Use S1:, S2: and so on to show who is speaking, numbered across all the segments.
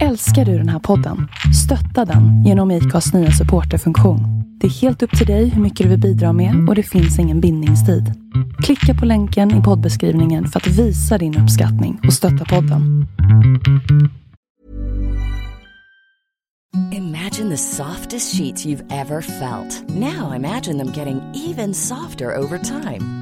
S1: Älskar du den här podden? Stötta den genom IKAs nya supporterfunktion. Det är helt upp till dig hur mycket du vill bidra med och det finns ingen bindningstid. Klicka på länken i poddbeskrivningen för att visa din uppskattning och stötta podden.
S2: Imagine the softest sheets you've ever felt. Now imagine them getting even softer over time.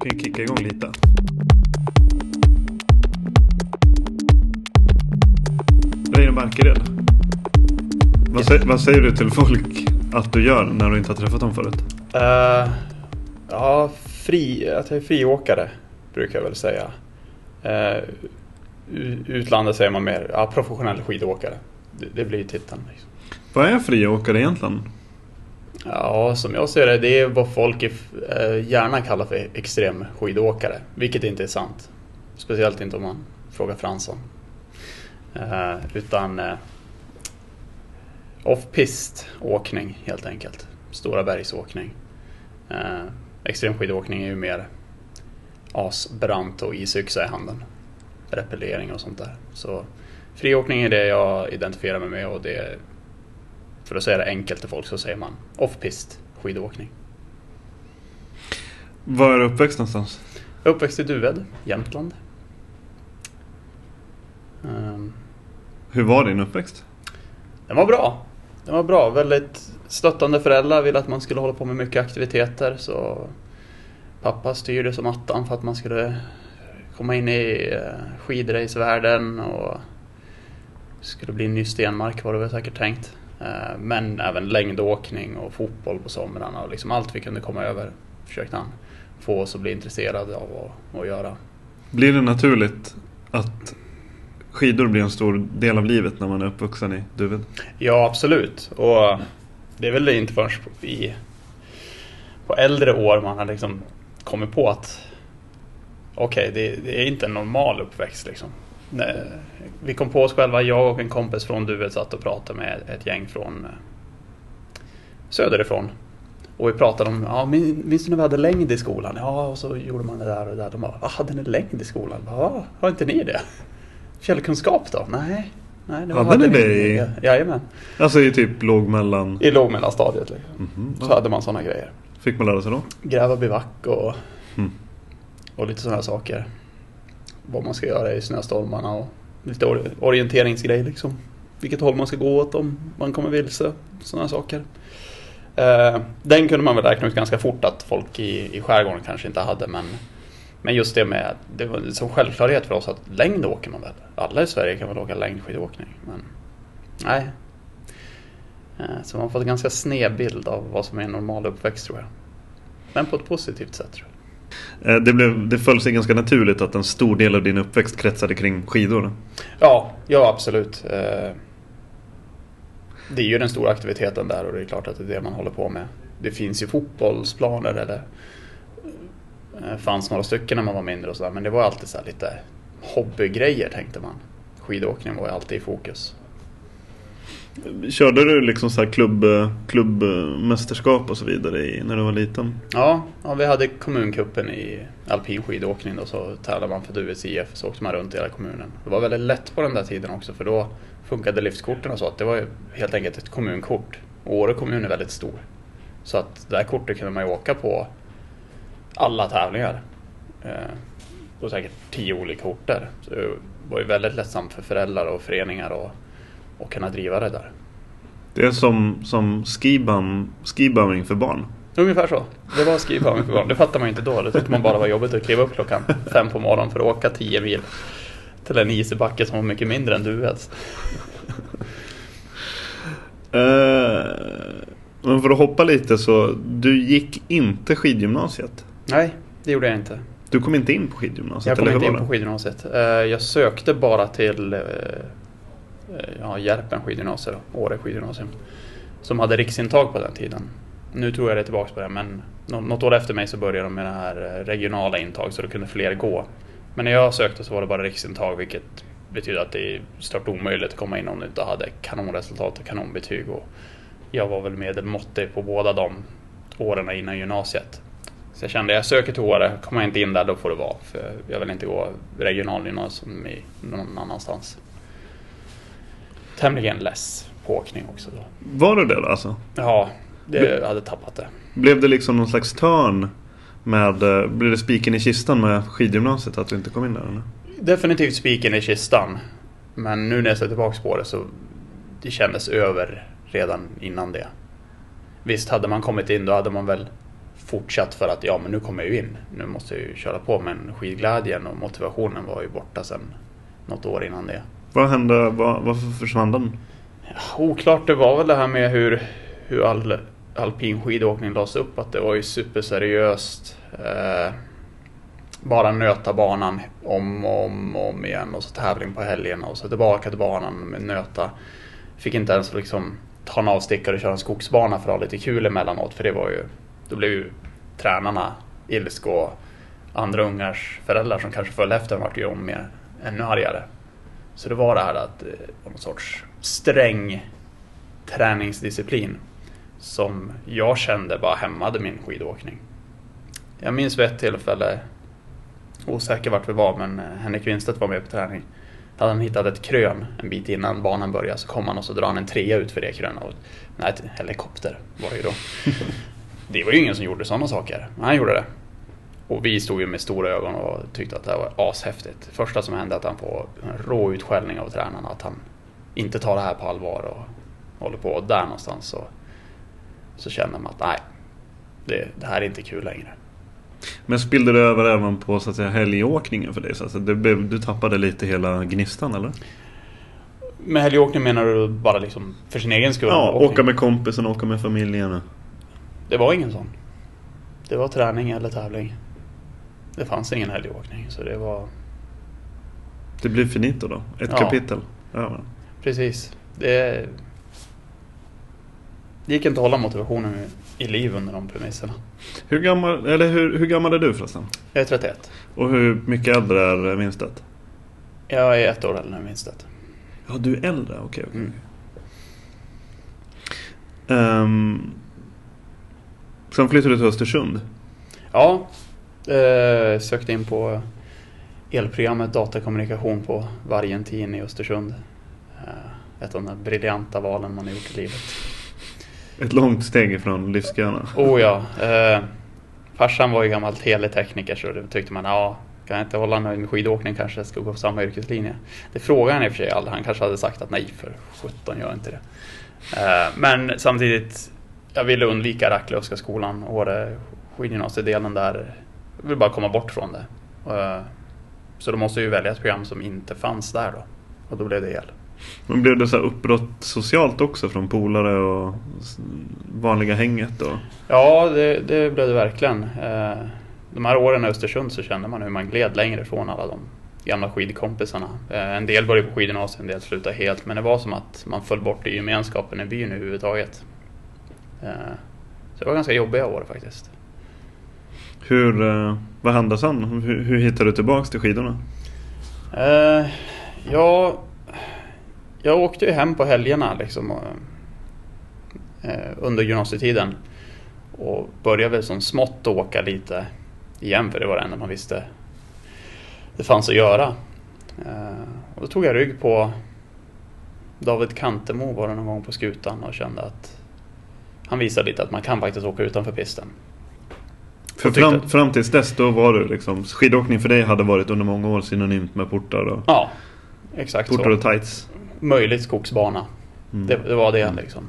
S3: Kan ju kicka igång lite. Reine Barkered. Vad, sä- vad säger du till folk att du gör när du inte har träffat dem förut?
S4: Eh, ja, fri, att jag är friåkare brukar jag väl säga. Uh, utlandet säger man mer, ja, professionell skidåkare. Det, det blir titeln. Liksom.
S3: Vad är friåkare egentligen?
S4: Ja, som jag ser det, det är vad folk eh, gärna kallar för extrem skidåkare. Vilket inte är sant. Speciellt inte om man frågar Fransson. Eh, utan eh, off-pist åkning helt enkelt. Stora bergsåkning. Eh, extremskidåkning är ju mer asbrant och isyxa i handen. Repellering och sånt där. Så friåkning är det jag identifierar mig med och det för att säga det enkelt till folk så säger man off-pist skidåkning.
S3: Var är du uppväxt någonstans?
S4: Jag är uppväxt i Duved, Jämtland. Um,
S3: Hur var din uppväxt?
S4: Den var bra. Den var bra. Väldigt stöttande föräldrar ville att man skulle hålla på med mycket aktiviteter. Så pappa styrde som attan för att man skulle komma in i eh, skidracevärlden och skulle bli en ny Stenmark var det väl säkert tänkt. Eh, Men även längdåkning och fotboll på somrarna och liksom allt vi kunde komma över försökte han få oss att bli intresserade av att, att göra.
S3: Blir det naturligt att skidor blir en stor del av livet när man är uppvuxen i Duved?
S4: Ja, absolut. Och det är väl inte förrän i, på äldre år man har liksom kommit på att okej, okay, det, det, är inte en normal uppväxt. Liksom. Vi kom på oss själva, jag och en kompis från Duved satt och pratade med ett gäng från eh, söderifrån. Och vi pratade om, ja, minns du när vi hade längd i skolan? Ja, och så gjorde man det där och det där. De bara, ah, hade ni längd i skolan? Ja, har inte ni det? Källkunskap då? Nej. Nej
S3: det hade ni det i?
S4: Jajamän.
S3: Alltså i typ lågmellan?
S4: I lågmellanstadiet. Liksom. Mm -hmm. Så hade man sådana grejer.
S3: Fick man lära sig då?
S4: Gräva bivack och, mm. och lite sådana saker. Vad man ska göra i snöstormarna och lite orienteringsgrejer liksom. Vilket håll man ska gå åt om man kommer vilse. Sådana saker. Eh, den kunde man väl räkna ut ganska fort att folk i, i skärgården kanske inte hade men men just det med, det var som självklarhet för oss att längd åker man väl. Alla i Sverige kan väl åka längdskidåkning. Men nej. Eh, så man får en ganska sned bild av vad som är en normal uppväxt tror jag. Men på ett positivt sätt tror
S3: jag. Eh, det, blev, det föll sig ganska naturligt att en stor del av din uppväxt kretsade kring skidor?
S4: Ja, ja absolut. Eh, det är ju den stora aktiviteten där och det är klart att det är det man håller på med. Det finns ju fotbollsplaner eller det fanns några stycken när man var mindre och sådär men det var alltid så lite hobbygrejer tänkte man. Skidåkning var ju alltid i fokus.
S3: Körde du liksom så klubb, klubbmästerskap och så vidare i, när du var liten?
S4: Ja, ja, vi hade kommunkuppen i alpin skidåkning då så tävlade man för Duveds IF så åkte man runt i hela kommunen. Det var väldigt lätt på den där tiden också för då funkade liftkorten och så att det var helt enkelt ett kommunkort. Åre kommun är väldigt stor. Så att det här kortet kunde man ju åka på alla tävlingar. Eh, på säkert tio olika orter. Så det var ju väldigt lättsamt för föräldrar och föreningar och att kunna driva det där.
S3: Det är som, som skibum, skibumming för barn.
S4: Ungefär så. Det var skibumming för barn. Det fattar man ju inte då. Det tyckte man bara var jobbigt att kliva upp klockan fem på morgonen för att åka tio mil till en isig backe som var mycket mindre än Duveds.
S3: Eh, men för att hoppa lite så, du gick inte skidgymnasiet?
S4: Nej, det gjorde jag inte.
S3: Du kom inte in på skidgymnasiet?
S4: Jag kom inte in på skidgymnasiet. Eh, Jag sökte bara till eh, Eh, ja, Järpen skidgymnasium, Åre skidgymnasium. Som hade riksintag på den tiden. Nu tror jag det är tillbaka på det, men något år efter mig så började de med det här eh, regionala intag så då kunde fler gå. Men när jag sökte så var det bara riksintag vilket betyder att det är stört omöjligt att komma in om du inte hade kanonresultat och kanonbetyg. Och jag var väl medelmåttig på båda de åren innan gymnasiet. Så jag kände jag söker till Åre, kommer jag inte in där då får det vara. För jag vill inte gå regionalgymnasium i någon annanstans. Tämligen less på åkning också då.
S3: Var du det då alltså?
S4: Ja, det, jag hade tappat det.
S3: Blev det liksom någon slags törn med, eh, blev det spiken i kistan med skidgymnasiet att du inte kom in där eller?
S4: Definitivt spiken i kistan. Men nu när jag ser tillbaka på det så det kändes över redan innan det. Visst, hade man kommit in då hade man väl fortsatt för att ja, men nu kommer jag ju in. Nu måste jag ju köra på. Men skidglädjen och motivationen var ju borta sen något år innan det.
S3: Vad hände, var, varför försvann den?
S4: Oklart, det var väl det här med hur, hur all alpin skidåkning lades upp. Att det var ju superseriöst. Eh, bara nöta banan om och om, om igen och så tävling på helgerna och så tillbaka till banan med nöta. Fick inte ens liksom ta en avstickare och köra en skogsbana för att ha lite kul emellanåt. För det var ju, då blev ju tränarna ilska och andra ungars föräldrar som kanske följde efter vart ju om mer ännu argare. Så det var det här att det var någon sorts sträng träningsdisciplin som jag kände bara hämmade min skidåkning. Jag minns vid ett tillfälle, osäker vart vi var, men Henrik Winstedt var med på träning. Hade han hittat ett krön en bit innan banan började så kom han och så drar han en trea ut för det krönet. Nej, helikopter var det ju då. Det var ju ingen som gjorde sådana saker, men han gjorde det. Och vi stod ju med stora ögon och tyckte att det här var ashäftigt. Första som hände att han får en rå utskällning av tränarna. Att han inte tar det här på allvar och håller på. Och där någonstans så, så känner man att nej, det, det här är inte kul längre.
S3: Men spillde det över även på så att säga helgåkningen för dig? Så att blev, du tappade lite hela gnistan eller?
S4: Med helgåkning menar du bara liksom för sin egen skull?
S3: Ja,
S4: åkning?
S3: åka med kompisen, åka med familjen.
S4: Det var ingen sån. Det var träning eller tävling. Det fanns ingen helgåkning så det var
S3: Det blir finito då? Ett
S4: Ja.
S3: kapitel? Ja.
S4: precis. Det, det gick inte att hålla motivationen i liv under de premisserna.
S3: Hur, gammal, eller hur, hur gammal är du förresten?
S4: Jag är 31.
S3: Och hur mycket äldre är Winstedt?
S4: Jag är ett år äldre än Winstedt.
S3: Ja, du är äldre? Okej. okej.
S4: Mm.
S3: Ehm, sen flyttade du till Östersund.
S4: Ja, eh, sökte in på elprogrammet datakommunikation på Vargentin i Östersund. Eh, ett av de briljanta valen man har gjort i livet.
S3: Ett långt steg från livsköna.
S4: Oh ja. Eh, farsan var ju gammal teletekniker så då tyckte man ja, kan jag inte hålla nöjd med skidåkning kanske jag ska gå på samma yrkeslinje. Det frågade han i och för sig aldrig. Han kanske hade sagt att nej för 17 gör inte det. Eh, men samtidigt, jag ville undvika Racklöfska skolan, Åre skidgymnasiedelen där. Vill bara komma bort från det. Eh, så då måste jag ju välja ett program som inte fanns där då. Och då blev det el.
S3: Men blev det så uppbrott socialt också från polare och vanliga hänget? Och...
S4: Ja, det, det blev det verkligen. Eh, De här åren i Östersund så kände man hur man gled längre från alla de gamla skidkompisarna. Eh, En del började på skidgymnasiet, en del slutade helt. Men det var som att man föll bort i gemenskapen i byn överhuvudtaget. Så det var ganska jobbiga år faktiskt.
S3: Hur, eh, vad hände sen? Hur, hur hittade du tillbaks till skidorna?
S4: Uh, ja, jag åkte ju hem på helgerna liksom, uh, under gymnasietiden. Och började väl som smått åka lite igen för det var det enda man visste det fanns att göra. Uh, och då tog jag rygg på David Kantemo var det någon gång på skutan och kände att han visade lite att man kan faktiskt åka utanför pisten.
S3: För fram, fram tills dess då var du liksom, skidåkning för dig hade varit under många år synonymt med portar och,
S4: Ja, exakt
S3: portar
S4: så.
S3: och tights.
S4: Möjligt skogsbana.
S3: Mm.
S4: Det, det var det liksom.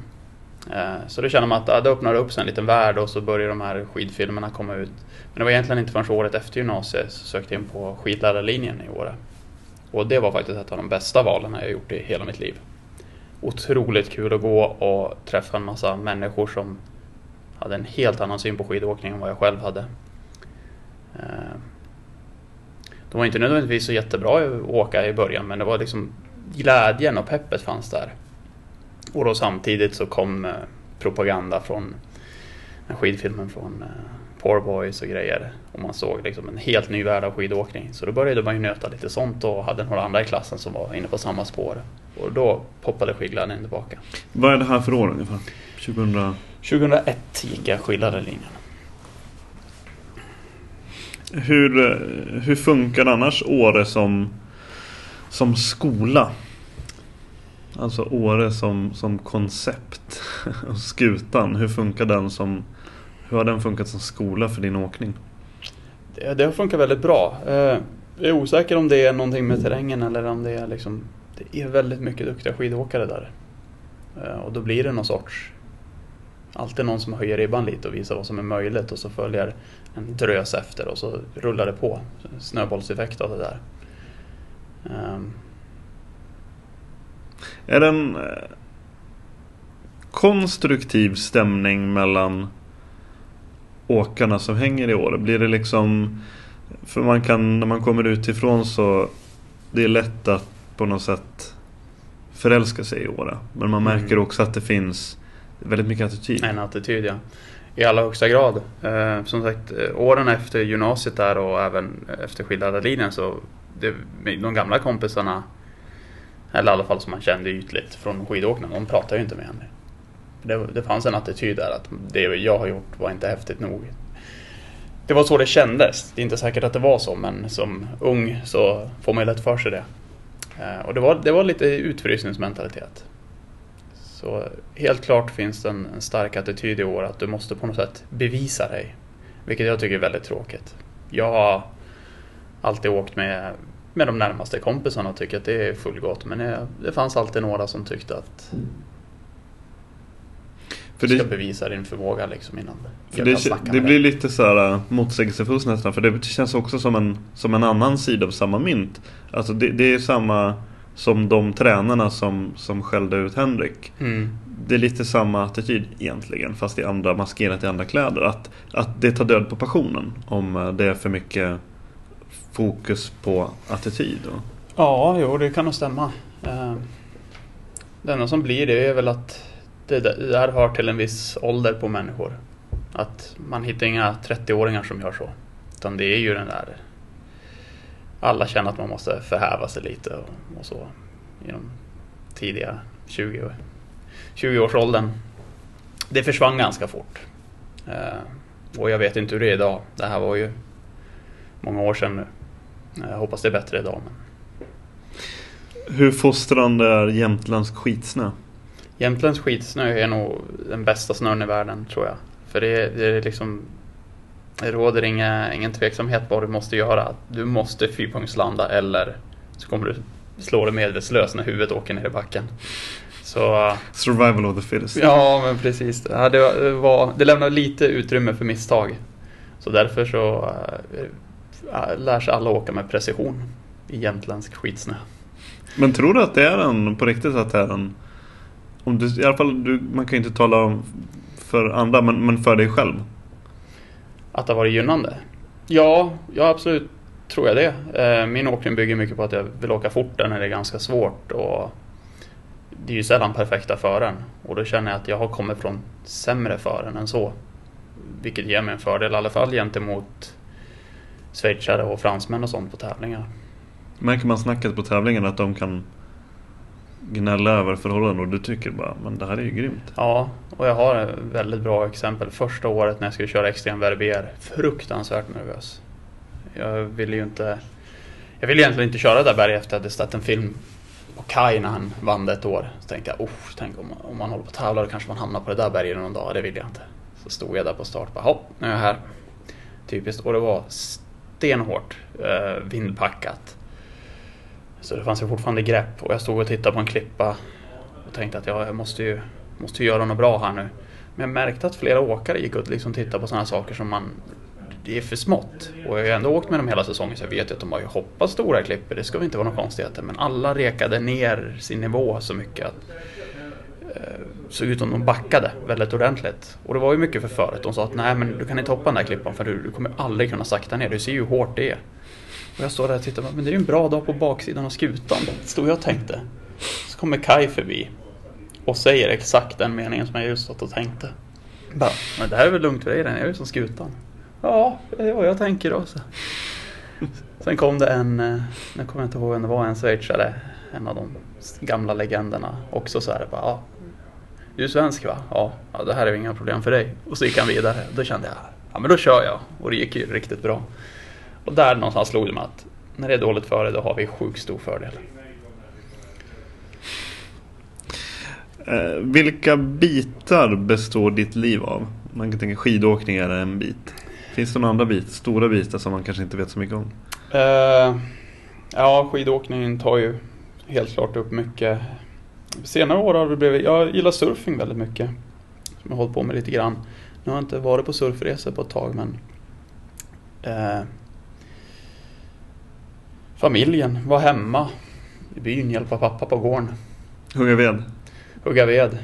S4: Eh, Så då känner man att ja, det öppnar upp sig en liten värld och så börjar de här skidfilmerna komma ut. Men det var egentligen inte förrän året efter gymnasiet så sökte jag in på skidlärarlinjen i Åre. Och det var faktiskt ett av de bästa valen jag gjort i hela mitt liv. Otroligt kul att gå och träffa en massa människor som hade en helt annan syn på skidåkning än vad jag själv hade. Eh, de var inte nödvändigtvis så jättebra att åka i början men det var liksom glädjen och peppet fanns där. Och då samtidigt så kom eh, propaganda från skidfilmen från eh, Poor Boys och grejer. Och man såg liksom en helt ny värld av skidåkning. Så då började man ju nöta lite sånt och hade några andra i klassen som var inne på samma spår. Och då poppade skidglädjen tillbaka.
S3: Vad är det här för år ungefär? 2000...
S4: 2001 gick jag skidlärarlinjen.
S3: Hur, eh, hur funkar annars Åre som, som skola? Alltså Åre som, som koncept. Och Skutan, hur funkar den som... Hur har den funkat som skola för din åkning?
S4: Det, det har funkat väldigt bra. Eh, Jag är osäker om det är någonting med terrängen eller om det är liksom Det är väldigt mycket duktiga skidåkare där. Eh, Och då blir det någon sorts Alltid någon som höjer ribban lite och visar vad som är möjligt och så följer en drös efter och så rullar det på. Snöbollseffekt av det där. Ehm,
S3: Är det en eh, konstruktiv stämning mellan åkarna som hänger i Åre? Blir det liksom... För man kan, när man kommer utifrån så det är lätt att på något sätt förälska sig i Åre. Men man märker
S4: Mm.
S3: också att det finns väldigt mycket attityd.
S4: En attityd ja. I allra högsta grad. Eh, som sagt, eh, åren efter gymnasiet där och även efter skidlärarlinjen så det, de gamla kompisarna, eller i alla fall som man kände ytligt från skidåkningen, de pratade ju inte med henne. Det, det fanns en attityd där att det jag har gjort var inte häftigt nog. Det var så det kändes. Det är inte säkert att det var så, men som ung så får man ju lätt för sig det. Eh, och det var, det var lite utfrysningsmentalitet. Så helt klart finns det en, en stark attityd i år att du måste på något sätt bevisa dig. Vilket jag tycker är väldigt tråkigt. Jag har alltid åkt med, med de närmaste kompisarna och tycker att det är fullgott. Men det, det fanns alltid några som tyckte att
S3: För
S4: du ska
S3: det,
S4: bevisa din förmåga liksom innan
S3: för det, det blir lite så här äh, motsägelsefullt nästan. För det känns också som en, som en annan sida av samma mynt. Alltså det, det är samma som de tränarna som, som skällde ut Henrik.
S4: Mm.
S3: Det är lite samma attityd egentligen fast i andra, maskerat i andra kläder. Att, att det tar död på passionen om eh, det är för mycket fokus på attityd. Och,
S4: Ja, jo det kan nog stämma. Eh, Det enda som blir det är väl att det där- det där hör till en viss ålder på människor. Att man hittar inga 30-åringar som gör så. Utan det är ju den där... Alla känner att man måste förhäva sig lite och, och så. De tidiga 20, 20-årsåldern. Det försvann ganska fort. Eh, Och jag vet inte hur det är idag. Det här var ju många år sedan nu. Jag hoppas det är bättre idag. Men
S3: hur fostrande är jämtländsk skitsnö?
S4: Jämtlands skitsnö är nog den bästa snön i världen tror jag. För det, det är liksom Det råder inga, ingen tveksamhet vad du måste göra. Du måste fyrpunktslanda eller så kommer du slå dig medvetslös när huvudet åker ner i backen. Så
S3: Survival of the fittest.
S4: ja, men precis. Det, var, det, lämnar lite utrymme för misstag. Så därför så äh, lär sig alla åka med precision i jämtländsk skitsnö.
S3: Men tror du att det är en, på riktigt att det är en om du, I alla fall, du, man kan ju inte tala för andra men, men för dig själv.
S4: Att det har varit gynnande? Ja, ja absolut tror jag det. Eh, Min åkning bygger mycket på att jag vill åka fort där när det är ganska svårt. Och det är ju sällan perfekta fören. Och då känner jag att jag har kommit från sämre fören än så. Vilket ger mig en fördel i alla fall gentemot schweizare och fransmän och sånt på tävlingar.
S3: Märker man snacket på tävlingen att de kan gnälla över förhållanden och du tycker bara men det här är ju grymt.
S4: Ja, och jag har ett väldigt bra exempel. Första året när jag skulle köra extrem VRBR, Fruktansvärt nervös. Jag ville ju inte... Jag ville egentligen inte köra det där berget efter att jag hade sett en film på Kai när han vann det ett år. Så tänkte jag, oh, tänk om, om man håller på att tävla då kanske man hamnar på det där berget någon dag. Det vill jag inte. Så stod jag där på start och bara, hopp, nu är jag här. typiskt. Och det var stenhårt eh, vindpackat. Så det fanns ju fortfarande grepp och jag stod och tittade på en klippa och tänkte att ja, jag måste ju, måste ju göra något bra här nu. Men jag märkte att flera åkare gick och liksom tittade på sådana saker som man det är för smått. Och jag har ju ändå åkt med dem hela säsongen så jag vet ju att de har ju hoppat stora klippor. Det ska väl inte vara några konstigheter. Men alla rekade ner sin nivå så mycket att eh, såg ut som de backade väldigt ordentligt. Och det var ju mycket för föret. De sa att nej men du kan inte hoppa den där klippan för du, du kommer aldrig kunna sakta ner. Du ser ju hur hårt det är. Och jag står där och tittar, men det är ju en bra dag på baksidan av skutan. Stod jag och tänkte. Så kommer Kai förbi. Och säger exakt den meningen som jag just stått och tänkte. Bara, men det här är väl lugnt för dig, den är ju som skutan. Ja, det är vad jag tänker då. Så. Sen kom det en, eh, nu kommer jag inte ihåg vem det var, en schweizare. En av de gamla legenderna. Också så här, bara, ja, du är svensk va? Ja, ja, det här är ju inga problem för dig. Och så gick han vidare. Då kände jag, ja men då kör jag. Och det gick ju riktigt bra. Och där någonstans slog det mig att när det är dåligt före då har vi sjukt stor fördel.
S3: Eh, vilka bitar består ditt liv av? Man kan tänka skidåkning är en bit. Finns det några andra bit, stora bitar som man kanske inte vet så mycket om?
S4: Uh, ja, skidåkningen tar ju helt klart upp mycket. Senare år har det blivit, jag gillar surfing väldigt mycket. Som jag har hållit på med lite grann. Nu har jag inte varit på surfresor på ett tag men uh, Familjen, vara hemma i byn, hjälpa pappa på gården.
S3: Hugga ved?
S4: Hugga ved.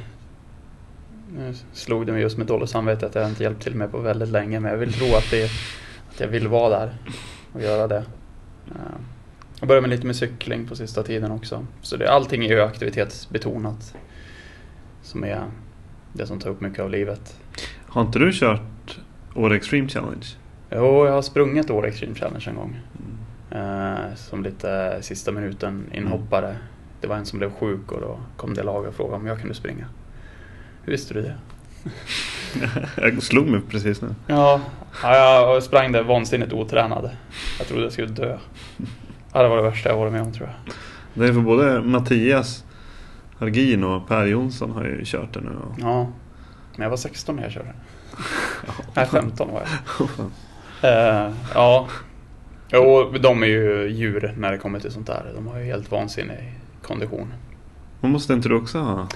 S4: Nu slog det mig just med dåligt samvete att jag inte hjälpt till med på väldigt länge men jag vill tro att, det, att jag vill vara där och göra det. Eh, jag började med lite med cykling på sista tiden också. Så det, allting är ju aktivitetsbetonat. Som är det som tar upp mycket av livet.
S3: Har inte du kört Åre Extreme Challenge?
S4: Jo, jag har sprungit Åre Extreme Challenge en gång. Mm. Som lite sista minuten inhoppare. Mm. Det var en som blev sjuk och då kom det lag och frågade om jag kunde springa. Hur visste du det?
S3: jag slog mig precis nu.
S4: Ja, jag sprang där vansinnigt otränad. Jag trodde jag skulle dö. Ja, det var det värsta jag varit med om tror jag.
S3: Det är för både Mattias Hargin och Per Jonsson har ju kört det nu. Och...
S4: Ja, men jag var 16 när jag körde. Nej, 15 var jag. uh, ja, Jo, de är ju djur när det kommer till sånt där. De har ju helt vansinnig kondition.
S3: Men måste inte du också ha?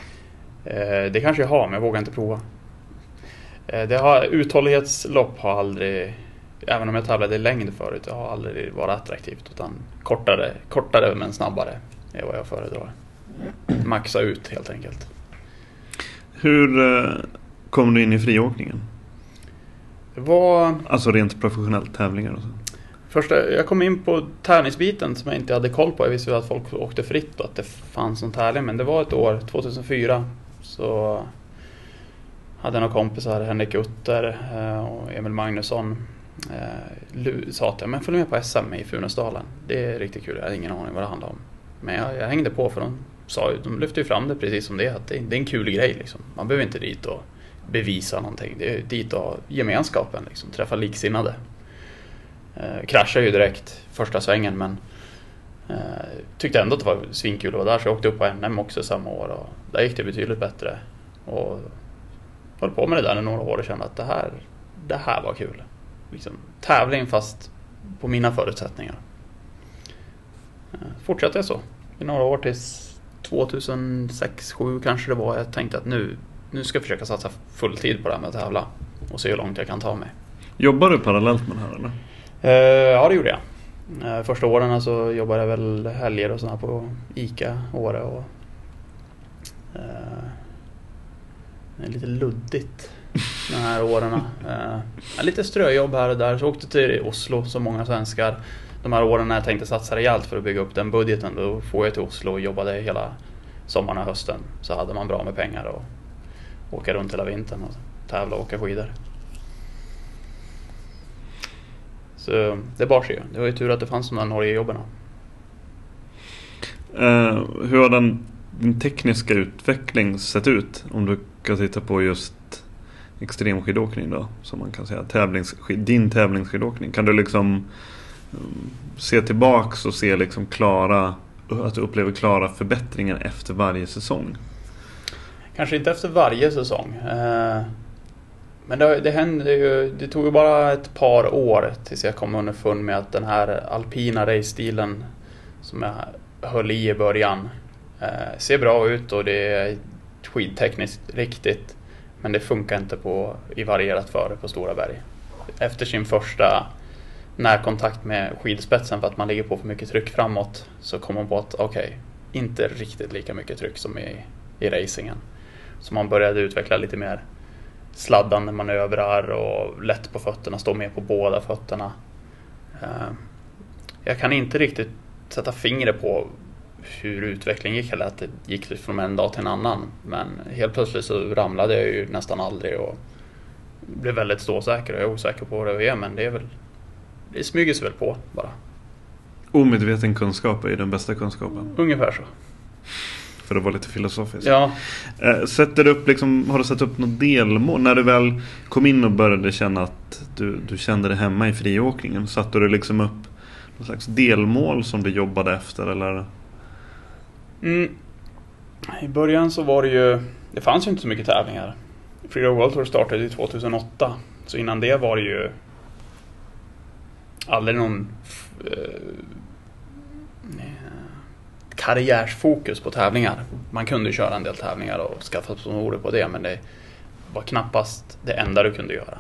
S4: Eh, det kanske jag har, men jag vågar inte prova. Eh, det har, uthållighetslopp har aldrig, även om jag tävlade i längd förut, det har aldrig varit attraktivt. Utan kortare, kortare men snabbare är vad jag föredrar. Maxa ut helt enkelt.
S3: Hur eh, kom du in i friåkningen?
S4: Det var...
S3: Alltså rent professionellt, tävlingar och så?
S4: Första, jag kom in på tävlingsbiten som jag inte hade koll på. Jag visste att folk åkte fritt och att det fanns någon tävling. Men det var ett år, 2004, så hade jag några kompisar, Henrik Utter eh, och Emil Magnusson, eh, sa att jag följ med på SM i Funäsdalen. Det är riktigt kul, jag hade ingen aning vad det handlade om. Men jag, jag hängde på för de, sa, de lyfte ju fram det precis som det att det, det är en kul grej. Liksom. Man behöver inte dit och bevisa någonting. Det är dit och gemenskapen, liksom, träffa liksinnade. Eh, kraschade ju direkt första svängen men eh, tyckte ändå att det var svinkul att vara där så jag åkte upp på NM också samma år och där gick det betydligt bättre. Och höll på med det där i några år och kände att det här, det här var kul. Liksom, tävling fast på mina förutsättningar. Eh, fortsatte jag så i några år tills 2006, 2007 kanske det var. Jag tänkte att nu, nu ska jag försöka satsa fulltid på det här med att tävla och se hur långt jag kan ta mig.
S3: Jobbar du parallellt med det här eller?
S4: Eh, ja, det gjorde jag. Eh, första åren så jobbade jag väl helger och sådär på ICA, Åre och... Det är lite luddigt de här åren. Lite ströjobb här och där. Så åkte till Oslo som många svenskar. De här åren när jag tänkte satsa rejält för att bygga upp den budgeten. Då får jag till Oslo och jobbade hela sommaren och hösten. Så hade man bra med pengar och åka runt hela vintern och tävla och åka skidor. Så det bar sig ju. Det var ju tur att det fanns de där Norge-jobben.
S3: Uh, hur har den, din tekniska utveckling sett ut? Om du kan titta på just extremskidåkning då, som man kan säga. Tävlingsskid, din tävlingsskidåkning. Kan du liksom um, se tillbaks och se liksom klara, att du upplever klara förbättringar efter varje säsong?
S4: Kanske inte efter varje säsong. Uh, men det, det hände ju, det tog ju bara ett par år tills jag kom underfund med att den här alpina race-stilen som jag höll i i början eh, ser bra ut och det är skidtekniskt riktigt. Men det funkar inte på, i varierat före på stora berg. Efter sin första närkontakt med skidspetsen för att man ligger på för mycket tryck framåt så kom man på att okej, okay, inte riktigt lika mycket tryck som i, i racingen. Så man började utveckla lite mer sladdande manövrar och lätt på fötterna, stå med på båda fötterna. Eh, jag kan inte riktigt sätta fingret på hur utvecklingen gick eller att det gick från en dag till en annan. Men helt plötsligt så ramlade jag ju nästan aldrig och blev väldigt ståsäker och jag är osäker på vad det är men det är väl det smyger sig väl på bara.
S3: Omedveten kunskap är ju den bästa kunskapen.
S4: Ungefär så.
S3: För att vara lite filosofisk.
S4: Ja.
S3: Eh, sätter du upp liksom, har du satt upp något delmål? När du väl kom in och började känna att du, du kände dig hemma i friåkningen. Satte du liksom upp något slags delmål som du jobbade efter eller?
S4: Mm. I början så var det ju, det fanns ju inte så mycket tävlingar. Freedom World Tour startade ju 2008. Så innan det var det ju aldrig någon eh, karriärsfokus på tävlingar. Man kunde köra en del tävlingar och skaffa sponsorer på det men det var knappast det enda du kunde göra.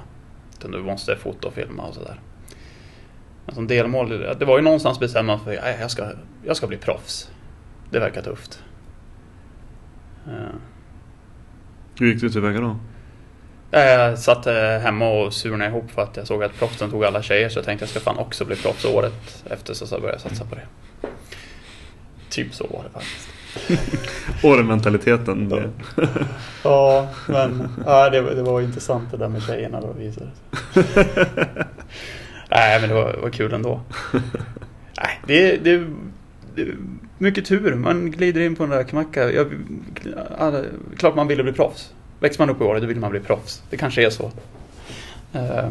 S4: Utan du måste fota och filma och sådär. Men som delmål, det var ju någonstans bestämma för att jag ska, jag ska bli proffs. Det verkar tufft.
S3: Ja. Hur gick du tillväga då?
S4: Jag satt hemma och surnade ihop för att jag såg att proffsen tog alla tjejer så jag tänkte att jag ska fan också bli proffs året efter så började jag satsa på det. Typ så var det faktiskt.
S3: Årementaliteten. Det.
S4: ja, men ja, det, det var intressant det där med tjejerna då visade Nej, men det var, var kul ändå. Nej, det, det, det mycket tur. Man glider in på en räkmacka. Jag, alla, klart man ville bli proffs. Växer man upp i året då vill man bli proffs. Det kanske är så. Uh,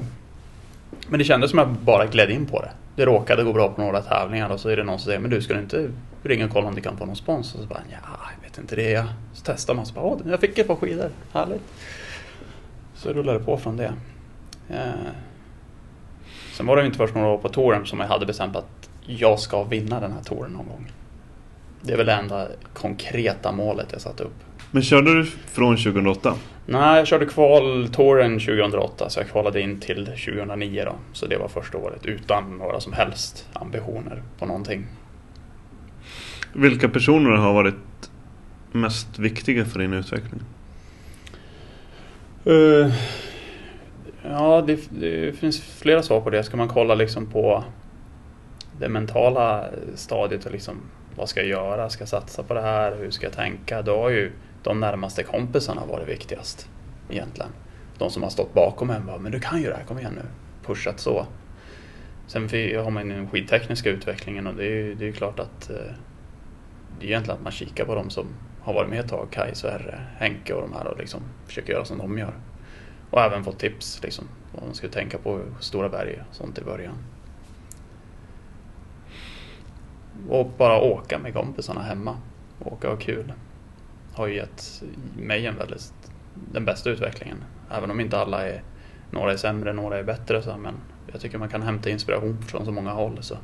S4: men det kändes som att jag bara gled in på det. Det råkade gå bra på några tävlingar och så är det någon som säger men du ska du inte ringa och kolla om du kan få någon spons? Och så bara ja, jag vet inte det. Så testar man så bara åh, jag fick ett par skidor. Härligt. Så rullade det på från det. Eh. sen var det inte först några år på touren som jag hade bestämt att jag ska vinna den här touren någon gång. Det är väl det enda konkreta målet jag satte upp.
S3: Men körde du från 2008?
S4: Nej, jag körde kvaltouren 2008 så jag kvalade in till 2009 då. Så det var första året utan några som helst ambitioner på någonting.
S3: Vilka personer har varit mest viktiga för din utveckling?
S4: Uh, ja, det, det, finns flera svar på det. Ska man kolla liksom på det mentala stadiet och liksom vad ska jag göra? Ska jag satsa på det här? Hur ska jag tänka? Då har ju de närmaste kompisarna varit viktigast egentligen. De som har stått bakom en bara, men du kan ju det här, kom igen nu. Pushat så. Sen har man den skidtekniska utvecklingen och det är ju det är klart att eh, det är egentligen att man kikar på de som har varit med ett tag, Kaj, Sverre, Henke och de här och liksom försöker göra som de gör. Och även fått tips liksom, vad man skulle tänka på stora berg och sånt i början. Och bara åka med kompisarna hemma. Åka och ha kul. Har ju gett mig en väldigt, den bästa utvecklingen. Även om inte alla är, några är sämre, några är bättre så, men jag tycker man kan hämta inspiration från så många håll. Så.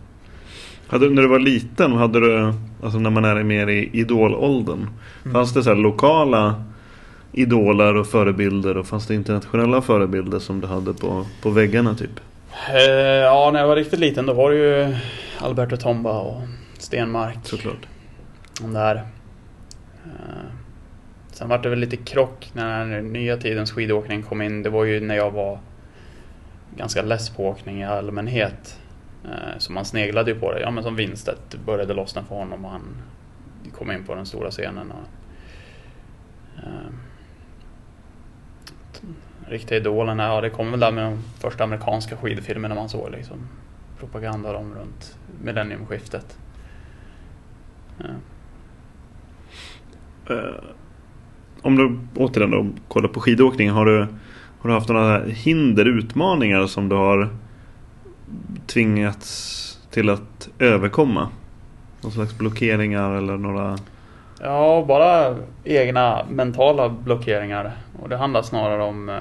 S3: Hade, när du var liten, hade du, alltså när man är mer i idolåldern, mm. fanns det så lokala idoler och förebilder och fanns det internationella förebilder som du hade på, på väggarna typ?
S4: Eh, ja, när jag var riktigt liten då var det ju Alberto Tomba och Stenmark.
S3: Såklart.
S4: De där. Eh, sen var det väl lite krock när den nya tidens skidåkning kom in. Det var ju när jag var ganska less på åkning i allmänhet. Eh, så man sneglade ju på det. Ja men som Winstedt började lossna för honom och han kom in på den stora scenen. Och, eh, riktiga idolerna, ja det kom väl där med de första amerikanska skidfilmerna man såg liksom. Propaganda om runt millenniumskiftet.
S3: Ja. Uh, om du återigen då kollar på skidåkning. Har du, har du haft några hinder, utmaningar som du har tvingats till att överkomma? Någon slags blockeringar eller några?
S4: Ja, bara egna mentala blockeringar. Och det handlar snarare om eh,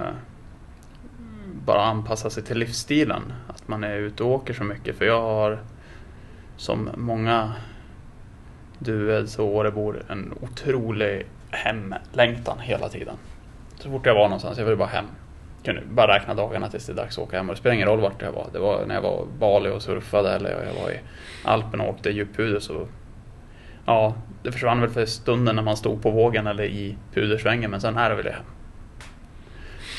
S4: bara anpassa sig till livsstilen. Att man är ute och åker så mycket. För jag har som många Dueds och Årebor en otrolig hemlängtan hela tiden. Så fort jag var någonstans, jag ville bara hem. Kunde bara räkna dagarna tills det är dags att åka hem. Och det spelar ingen roll vart jag var. Det var när jag var i Bali och surfade eller jag var i Alperna och åkte djuppuder så Ja, det försvann väl för stunden när man stod på vågen eller i pudersvängen men sen här vill jag hem.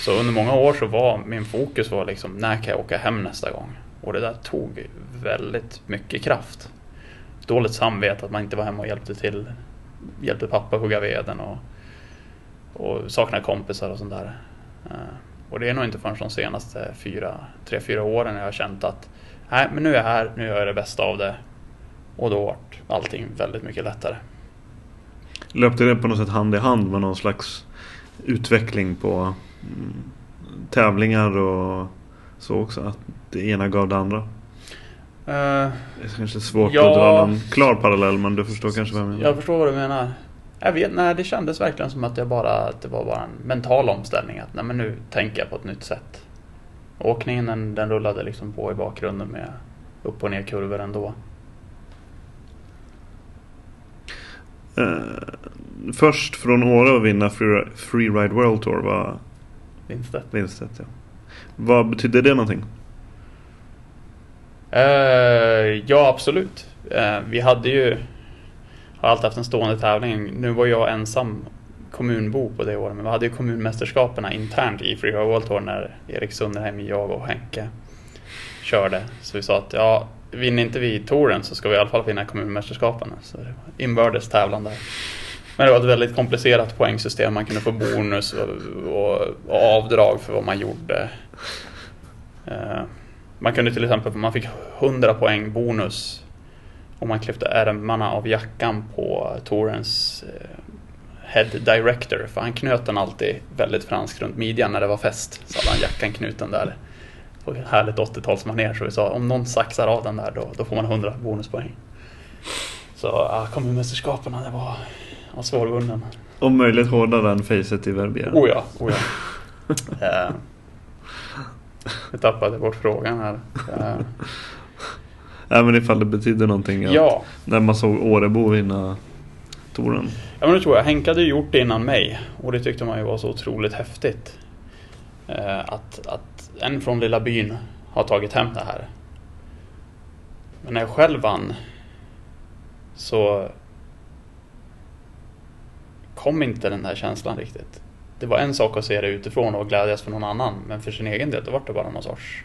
S4: Så under många år så var min fokus var liksom när kan jag åka hem nästa gång? Och det där tog väldigt mycket kraft. Dåligt samvete att man inte var hemma och hjälpte till. Hjälpte pappa hugga veden och, och saknade kompisar och sånt där. Eh, och det är nog inte förrän de senaste fyra, tre, fyra åren jag har känt att nej, men nu är jag här, nu gör jag det bästa av det. Och då vart allting väldigt mycket lättare.
S3: Löpte det på något sätt hand i hand med någon slags utveckling på mm, tävlingar och så också? Att det ena gav det andra? Uh, det är kanske svårt ja, att dra någon klar parallell men du förstår kanske vad jag menar?
S4: Jag förstår vad du menar. Jag vet, nej, det kändes verkligen som att, jag bara, att det var bara en mental omställning. Att nej, men nu tänker jag på ett nytt sätt. Åkningen den, den rullade liksom på i bakgrunden med upp och ner kurvor ändå.
S3: Uh, först från Åre att vinna Free, Freeride World Tour var
S4: Lindstedt.
S3: Lindstedt ja. Vad betydde det någonting?
S4: Uh, ja, absolut. Uh, vi hade ju har alltid haft en stående tävling. Nu var jag ensam kommunbo på det året, men vi hade ju kommunmästerskapen internt i Freeride World Tour när Erik Sunderheim, jag och Henke körde. Så vi sa att ja, vinner inte vi touren så ska vi i alla fall vinna kommunmästerskapen. Så det var inbördes tävlan där. Men det var ett väldigt komplicerat poängsystem. Man kunde få bonus och, och, och avdrag för vad man gjorde. Uh, man kunde till exempel, man fick 100 poäng bonus om man klippte ärmarna av jackan på Torens uh, Head Director. För han knöt den alltid väldigt franskt runt midjan när det var fest. Så hade han jackan knuten där på härligt 80-talsmanér. Så vi sa om någon saxar av den där då, då får man 100 bonuspoäng. Så ja, kommunmästerskapen, det var, var svårvunnen.
S3: Om möjligt hårdare än facet i Verbier.
S4: Oh ja, oh ja. jag tappade bort frågan här.
S3: Även ifall det betyder någonting.
S4: Ja.
S3: När man såg Årebo vinna touren.
S4: Ja men det tror jag. Henke hade gjort det innan mig. Och det tyckte man ju var så otroligt häftigt. Uh, att, att en från lilla byn har tagit hem det här. Men när jag själv vann så kom inte den här känslan riktigt. Det var en sak att se det utifrån och glädjas för någon annan, men för sin egen del då var det bara någon sorts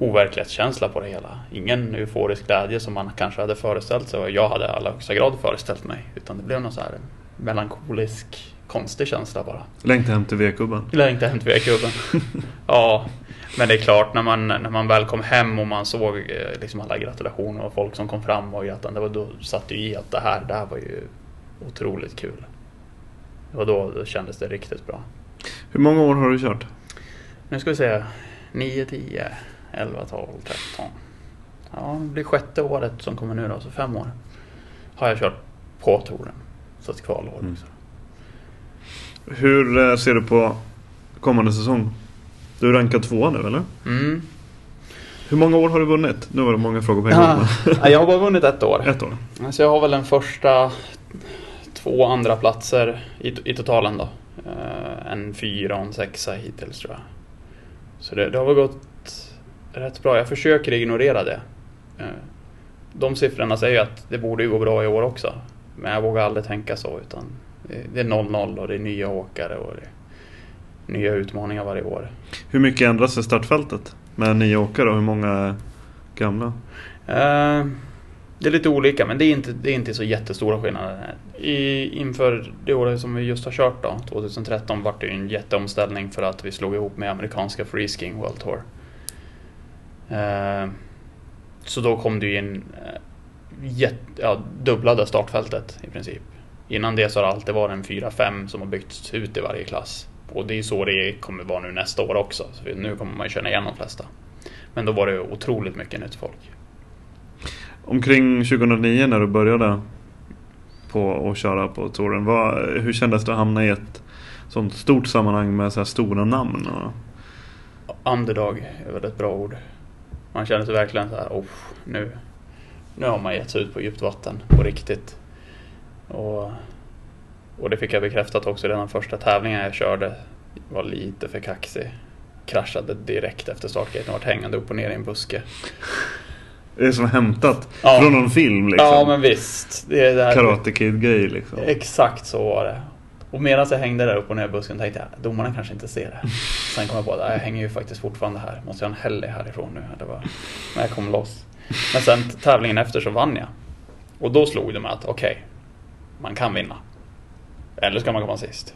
S4: overklighetskänsla på det hela. Ingen euforisk glädje som man kanske hade föreställt sig och jag hade i allra högsta grad föreställt mig. Utan det blev någon så här melankolisk konstig känsla bara.
S3: Längta hem till V-kubben.
S4: Längta hem till V-kubben. ja, men det är klart när man, när man väl kom hem och man såg eh, liksom alla gratulationer och folk som kom fram och grattade. Då satt det i att det här, det här var ju otroligt kul. Och då, då kändes det riktigt bra.
S3: Hur många år har du kört?
S4: Nu ska vi se. 9, 10, 11, 12, 13. Ja, det blir sjätte året som kommer nu då, så fem år har jag kört på touren. Så ett kvalår mm.
S3: Hur eh, ser du på kommande säsong? Du är rankad tvåa nu eller?
S4: Mm.
S3: Hur många år har du vunnit? Nu var det många frågor på en gång.
S4: Ja, jag har bara vunnit ett år.
S3: Ett år.
S4: Så jag har väl den första två andra platser i, i totalen då. Uh, en fyra och en sexa hittills tror jag. Så det, det har väl gått rätt bra. Jag försöker ignorera det. Uh, de siffrorna säger ju att det borde gå bra i år också. Men jag vågar aldrig tänka så utan det är 0-0 och det är nya åkare och det är nya utmaningar varje år.
S3: Hur mycket ändras i startfältet med nya åkare och hur många gamla?
S4: Uh, det är lite olika men det är inte, det är inte så jättestora skillnader. I, inför det året som vi just har kört då, 2013, vart det ju en jätteomställning för att vi slog ihop med amerikanska Freesking World Tour. Eh, så då kom det ju in eh, uh, jätte, ja, dubblade startfältet i princip. Innan det så har det alltid varit en 4-5 som har byggts ut i varje klass. Och det är så det kommer vara nu nästa år också. Så nu kommer man ju känna igen de flesta. Men då var det otroligt mycket nytt folk.
S3: Omkring 2009 när du började på att köra på touren. Vad, hur kändes det att hamna i ett sånt stort sammanhang med så här stora namn? Och...
S4: underdog är väl ett bra ord. Man känner sig verkligen så här, oh, nu, nu har man gett sig ut på djupt vatten på riktigt. Och, och det fick jag bekräftat också redan första tävlingen jag körde. Var lite för kaxig. Kraschade direkt efter startgaten och vart hängande upp och ner i en buske.
S3: Det är som hämtat
S4: Ja.
S3: från någon film liksom.
S4: Ja men visst. Det är det
S3: Karate Kid-grej liksom.
S4: Exakt så var det. Och medan jag hängde där upp och ner i busken tänkte jag domarna kanske inte ser det. Sen kom jag på att jag hänger ju faktiskt fortfarande här. Måste jag ha en helg härifrån nu? Det var, men jag kom loss. Men sen tävlingen efter så vann jag. Och då slog det mig att okej, man kan vinna. Eller ska man komma sist.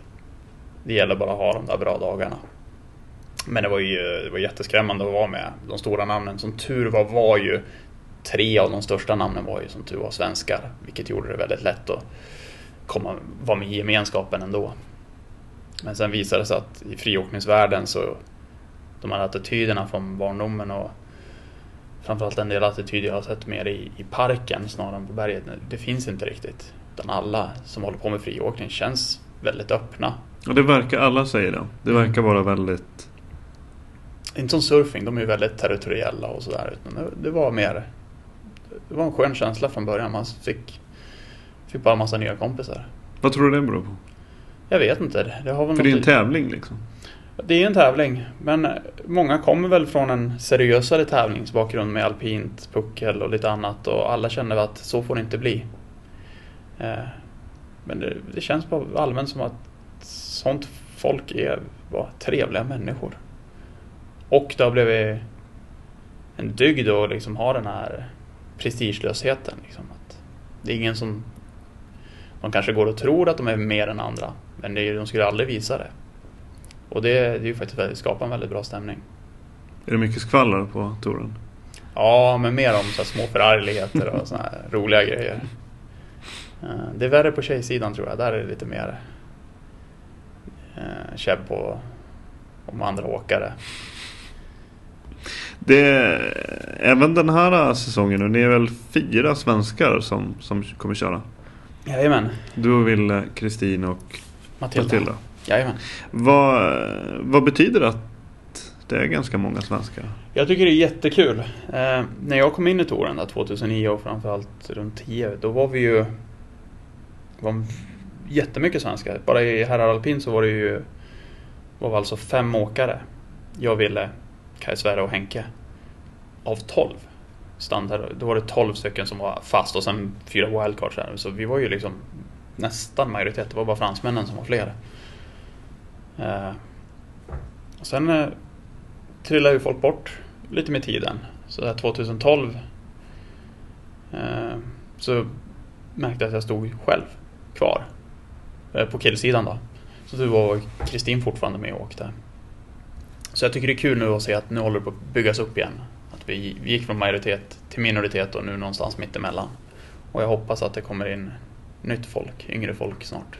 S4: Det gäller bara att ha de där bra dagarna. Men det var ju det var jätteskrämmande att vara med de stora namnen. Som tur var var ju tre av de största namnen var ju som tur var svenskar. Vilket gjorde det väldigt lätt att komma, vara med i gemenskapen ändå. Men sen visade det sig att i friåkningsvärlden så de här attityderna från barndomen och framförallt en del attityder jag har sett mer i, i parken snarare än på berget. Det finns inte riktigt. Utan alla som håller på med friåkning känns väldigt öppna.
S3: Och det verkar, alla säger det. Det verkar vara väldigt...
S4: Inte som surfing, de är ju väldigt territoriella och sådär. Utan det var mer... Det var en skön känsla från början. Man fick, fick bara massa nya kompisar.
S3: Vad tror du det beror på?
S4: Jag vet inte. Det har väl
S3: För det är en tävling liksom.
S4: Det är en tävling, men många kommer väl från en seriösare tävlingsbakgrund med alpint, puckel och lite annat och alla känner att så får det inte bli. Eh, Men det, det känns bara allmänt som att sånt folk är bara trevliga människor. Och det har blivit en dygd att liksom ha den här prestigelösheten. Liksom. Att det är ingen som... De kanske går och tror att de är mer än andra, men det är, de skulle aldrig visa det. Och det, det är ju faktiskt väldigt, skapar en väldigt bra stämning.
S3: Är det mycket skvaller på touren?
S4: Ja, men mer om så små förargligheter och såna här roliga grejer. Eh, Det är värre på tjejsidan tror jag. Där är det lite mer eh, käbb på om andra åkare.
S3: Det även den här säsongen nu, ni är väl fyra svenskar som, som kommer köra?
S4: Jajamän,
S3: Du, Ville, Kristin och
S4: Matilda.
S3: Matilda.
S4: Jajamän.
S3: Vad, vad betyder det att det är ganska många svenskar?
S4: Jag tycker det är jättekul. Eh, när jag kom in i touren där 2009 och framförallt runt 10, då var vi ju var jättemycket svenskar. Bara i herrar alpin så var det ju var vi alltså fem åkare. Jag ville, Kaj Sverre och Henke. Av 12 standard. Då var det 12 stycken som var fast och sen fyra wildcards där. Så vi var ju liksom nästan majoritet. Det var bara fransmännen som var fler. Eh, och sen eh, trillade ju folk bort lite med tiden. Så där 2012 eh, så märkte jag att jag stod själv kvar eh, på killsidan då. Så det var Kristin fortfarande med och åkte. Så jag tycker det är kul nu att se att nu håller det på att byggas upp igen. Att vi, vi gick från majoritet till minoritet och nu någonstans mittemellan. Och jag hoppas att det kommer in nytt folk, yngre folk snart.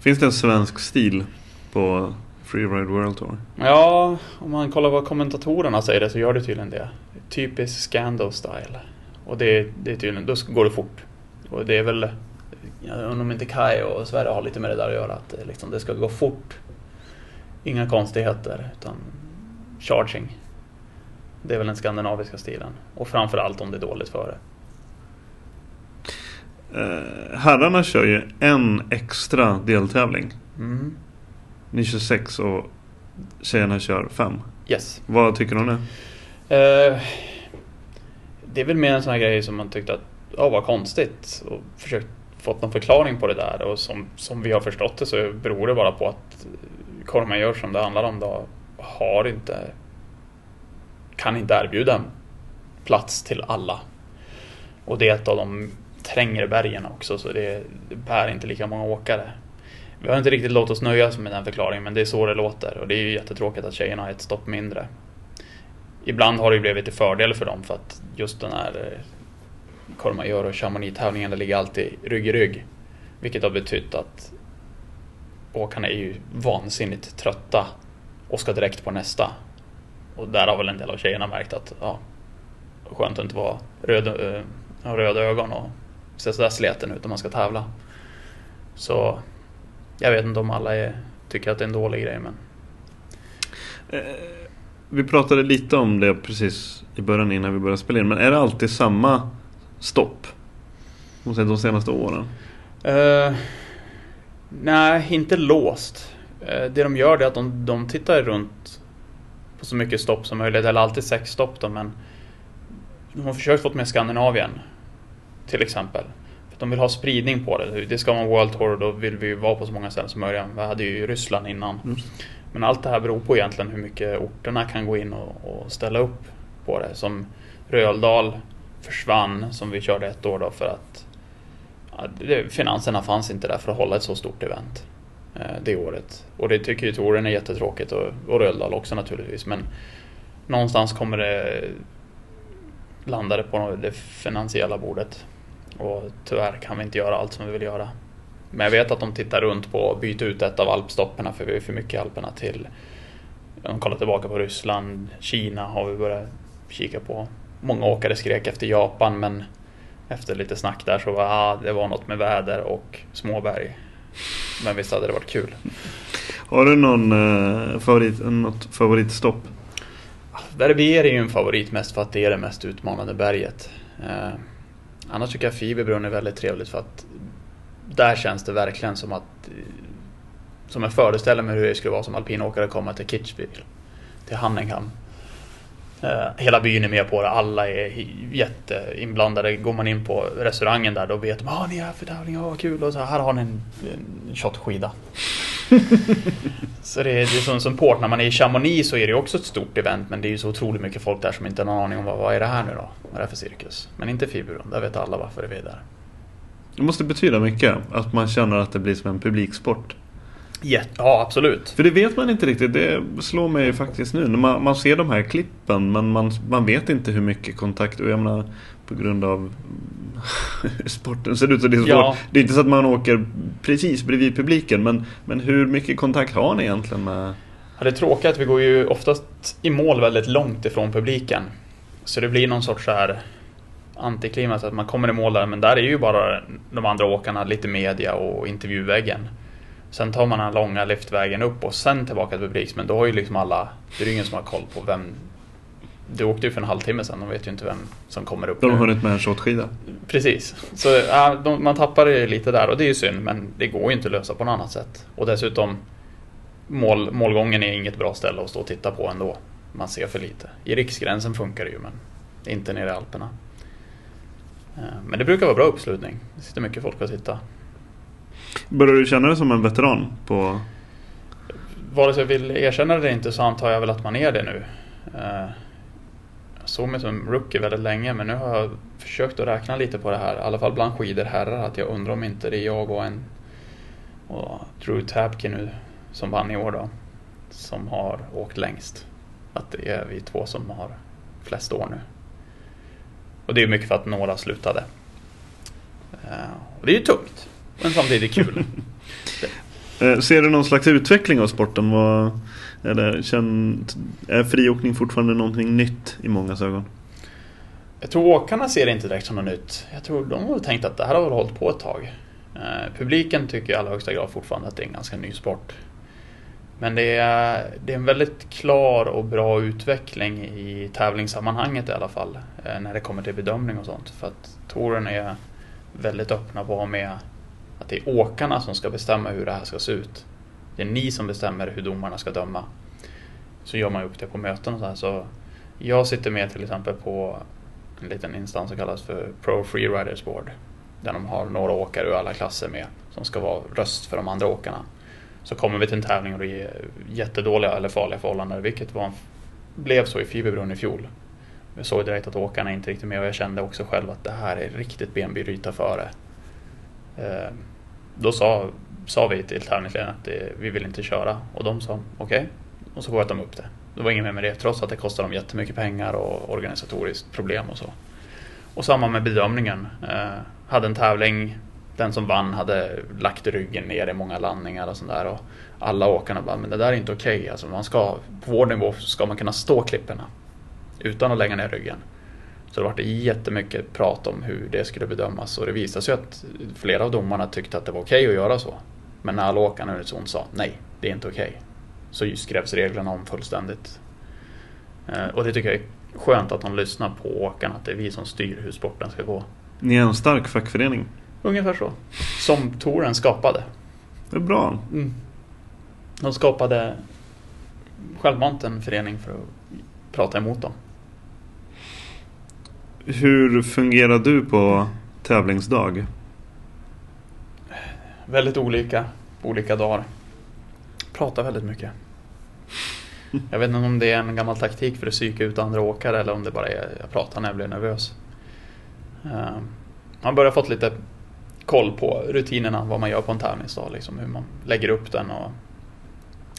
S3: Finns det en svensk stil på Freeride World Tour?
S4: Ja, om man kollar vad kommentatorerna säger så gör det tydligen det. Typisk Scando-style. Och det, det är tydligen, då går det fort. Och det är väl, jag undrar om inte Kai och Sverige har lite med det där att göra. Att det, liksom, det ska gå fort. Inga konstigheter, utan charging. Det är väl den skandinaviska stilen. Och framförallt om det är dåligt före.
S3: Eh, herrarna kör ju en extra deltävling.
S4: Mm.
S3: Ni kör sex och tjejerna kör fem.
S4: Yes.
S3: Vad tycker du om det?
S4: Eh, det är väl mer en sån här grej som man tyckte att, ja vad konstigt. Och försökt fått någon förklaring på det där. Och som, som vi har förstått det så beror det bara på att Korman gör som det handlar om då har inte, kan inte erbjuda en plats till alla. Och det är ett av de trängre bergen också så det, det bär inte lika många åkare. Vi har inte riktigt låtit oss nöja med den förklaringen men det är så det låter och det är ju jättetråkigt att tjejerna har ett stopp mindre. Ibland har det ju blivit till fördel för dem för att just den här eh, Courmayeur och Chamonix-tävlingen, ligger alltid rygg i rygg. Vilket har betytt att åkarna är ju vansinnigt trötta och ska direkt på nästa. Och där har väl en del av tjejerna märkt att ja, skönt att inte vara röd, eh, ha röda ögon och se sådär sleten ut om man ska tävla. Så jag vet inte om alla är, tycker att det är en dålig grej men
S3: vi pratade lite om det precis i början innan vi började spela in. Men är det alltid samma stopp? De senaste åren?
S4: Uh, nej, inte låst. Uh, det de gör är att de, de tittar runt på så mycket stopp som möjligt. Eller alltid sex stopp då, men de har försökt få med Skandinavien. Till exempel. För de vill ha spridning på det. Det ska vara en World Tour och då vill vi vara på så många ställen som möjligt. Vi hade ju Ryssland innan. Mm. Men allt det här beror på egentligen hur mycket orterna kan gå in och, och ställa upp på det. Som Röldal försvann, som vi körde ett år då för att det, finanserna fanns inte där för att hålla ett så stort event eh, det året. Och det tycker ju Toren är jättetråkigt och, och Röldal också naturligtvis. Men någonstans kommer det landade på det finansiella bordet. Och tyvärr kan vi inte göra allt som vi vill göra. Men jag vet att de tittar runt på att byta ut ett av alpstopperna för vi är för mycket i Alperna till de kollar tillbaka på Ryssland, Kina har vi börjat kika på. Många åkare skrek efter Japan men efter lite snack där så var ah, det var något med väder och småberg. Men visst hade det varit kul.
S3: Har du någon eh, favorit, något favoritstopp?
S4: Verbier är ju en favorit mest för att det är det mest utmanande berget. Eh, annars tycker jag Fiberbrunn är väldigt trevligt för att där känns det verkligen som att som jag föreställer mig hur det skulle vara som alpinåkare att komma till Kitzbühel, till Hanningham. Uh, hela byn är med på det, alla är jätteinblandade. Går man in på restaurangen där då vet de att ah, ni är här för tävling, vad kul. Och så här har ni en, en shotskida. så det är, det är som, som port, när man är i Chamonix så är det också ett stort event men det är ju så otroligt mycket folk där som inte har någon aning om vad, vad är det här nu då? Vad är det för cirkus? Men inte Fiburon, där vet alla varför det är där.
S3: Det måste betyda mycket att man känner att det blir som en publiksport.
S4: Ja, absolut.
S3: För det vet man inte riktigt. Det slår mig faktiskt nu. Man, man ser de här klippen men man, man vet inte hur mycket kontakt. Och jag menar på grund av hur sporten ser ut så det är Ja. Det är inte så att man åker precis bredvid publiken. Men, men hur mycket kontakt har ni egentligen med...
S4: Ja, det är tråkigt att vi går ju oftast i mål väldigt långt ifrån publiken. Så det blir någon sorts så här antiklimax att man kommer i mål där men där är ju bara de andra åkarna, lite media och intervjuväggen. Sen tar man den långa liftvägen upp och sen tillbaka till publik. Men då har ju liksom alla, det är ju ingen som har koll på vem du åkte ju för en halvtimme sedan, de vet ju inte vem som kommer upp
S3: De har hunnit med en shotskida.
S4: Precis. Så ja, de, man tappar det lite där och det är ju synd men det går ju inte att lösa på något annat sätt. Och dessutom mål, målgången är inget bra ställe att stå och titta på ändå. Man ser för lite. I riksgränsen funkar det ju men inte nere i Alperna. Eh, men det brukar vara bra uppslutning. Det sitter mycket folk och tittar.
S3: Börjar du känna dig som en veteran på...
S4: Vare sig jag vill erkänna det eller inte så antar jag väl att man är det nu. Eh, jag såg mig som rookie väldigt länge men nu har jag försökt att räkna lite på det här. I alla fall bland skidor herrar. Att jag undrar om inte det är jag och en och Drew Tabke nu som vann i år då. Som har åkt längst. Att det är vi två som har flest år nu. Och det är mycket för att några slutade. Eh, och det är ju tungt, men samtidigt kul.
S3: Eh, ser du någon slags utveckling av sporten? Vad, eller känn, är friåkning fortfarande någonting nytt i många ögon?
S4: Jag tror åkarna ser det inte direkt som något nytt. Jag tror de har tänkt att det här har väl hållit på ett tag. Eh, publiken tycker i allra högsta grad fortfarande att det är en ganska ny sport. Men det är, det är en väldigt klar och bra utveckling i tävlingssammanhanget i alla fall. Eh, när det kommer till bedömning och sånt. För att touren är väldigt öppna på med att det är åkarna som ska bestämma hur det här ska se ut. Det är ni som bestämmer hur domarna ska döma. Så gör man upp det på möten och så här. Så jag sitter med till exempel på en liten instans som kallas för Pro Freeriders Board. Där de har några åkare ur alla klasser med som ska vara röst för de andra åkarna. Så kommer vi till en tävling och det är jättedåliga eller farliga förhållanden, vilket var, blev så i Fiberbrunn i fjol. Jag såg direkt att åkarna inte riktigt med och jag kände också själv att det här är riktigt benbryta före. Eh, då sa, sa vi till tävlingsledaren att det, vi vill inte köra och de sa okej. Okay. Och så sköt de upp det. Det var inget mer med det trots att det kostar dem jättemycket pengar och organisatoriskt problem och så. Och samma med bedömningen. Eh, hade en tävling den som vann hade lagt ryggen ner i många landningar och sånt där. Och alla åkarna bara, men det där är inte okej. Okay. Alltså man ska, på vår nivå ska man kunna stå klipporna utan att lägga ner ryggen. Så det var jättemycket prat om hur det skulle bedömas och det visade sig att flera av domarna tyckte att det var okej okay att göra så. Men när alla åkarna unisont sa nej, det är inte okej. Okay, så skrevs reglerna om fullständigt. Eh, och det tycker jag är skönt att de lyssnar på åkarna, att det är vi som styr hur sporten ska gå.
S3: Ni är en stark fackförening.
S4: Ungefär så. Som touren skapade.
S3: Det är bra.
S4: Mm. De skapade självmant en förening för att prata emot dem.
S3: Hur fungerar du på tävlingsdag?
S4: Väldigt olika på olika dagar. Pratar väldigt mycket. Jag vet inte om det är en gammal taktik för att psyka ut andra åkare eller om det bara är jag pratar när jag blir nervös. Ehm, man börjar fått lite koll på rutinerna, vad man gör på en tävlingsdag, liksom, hur man lägger upp den och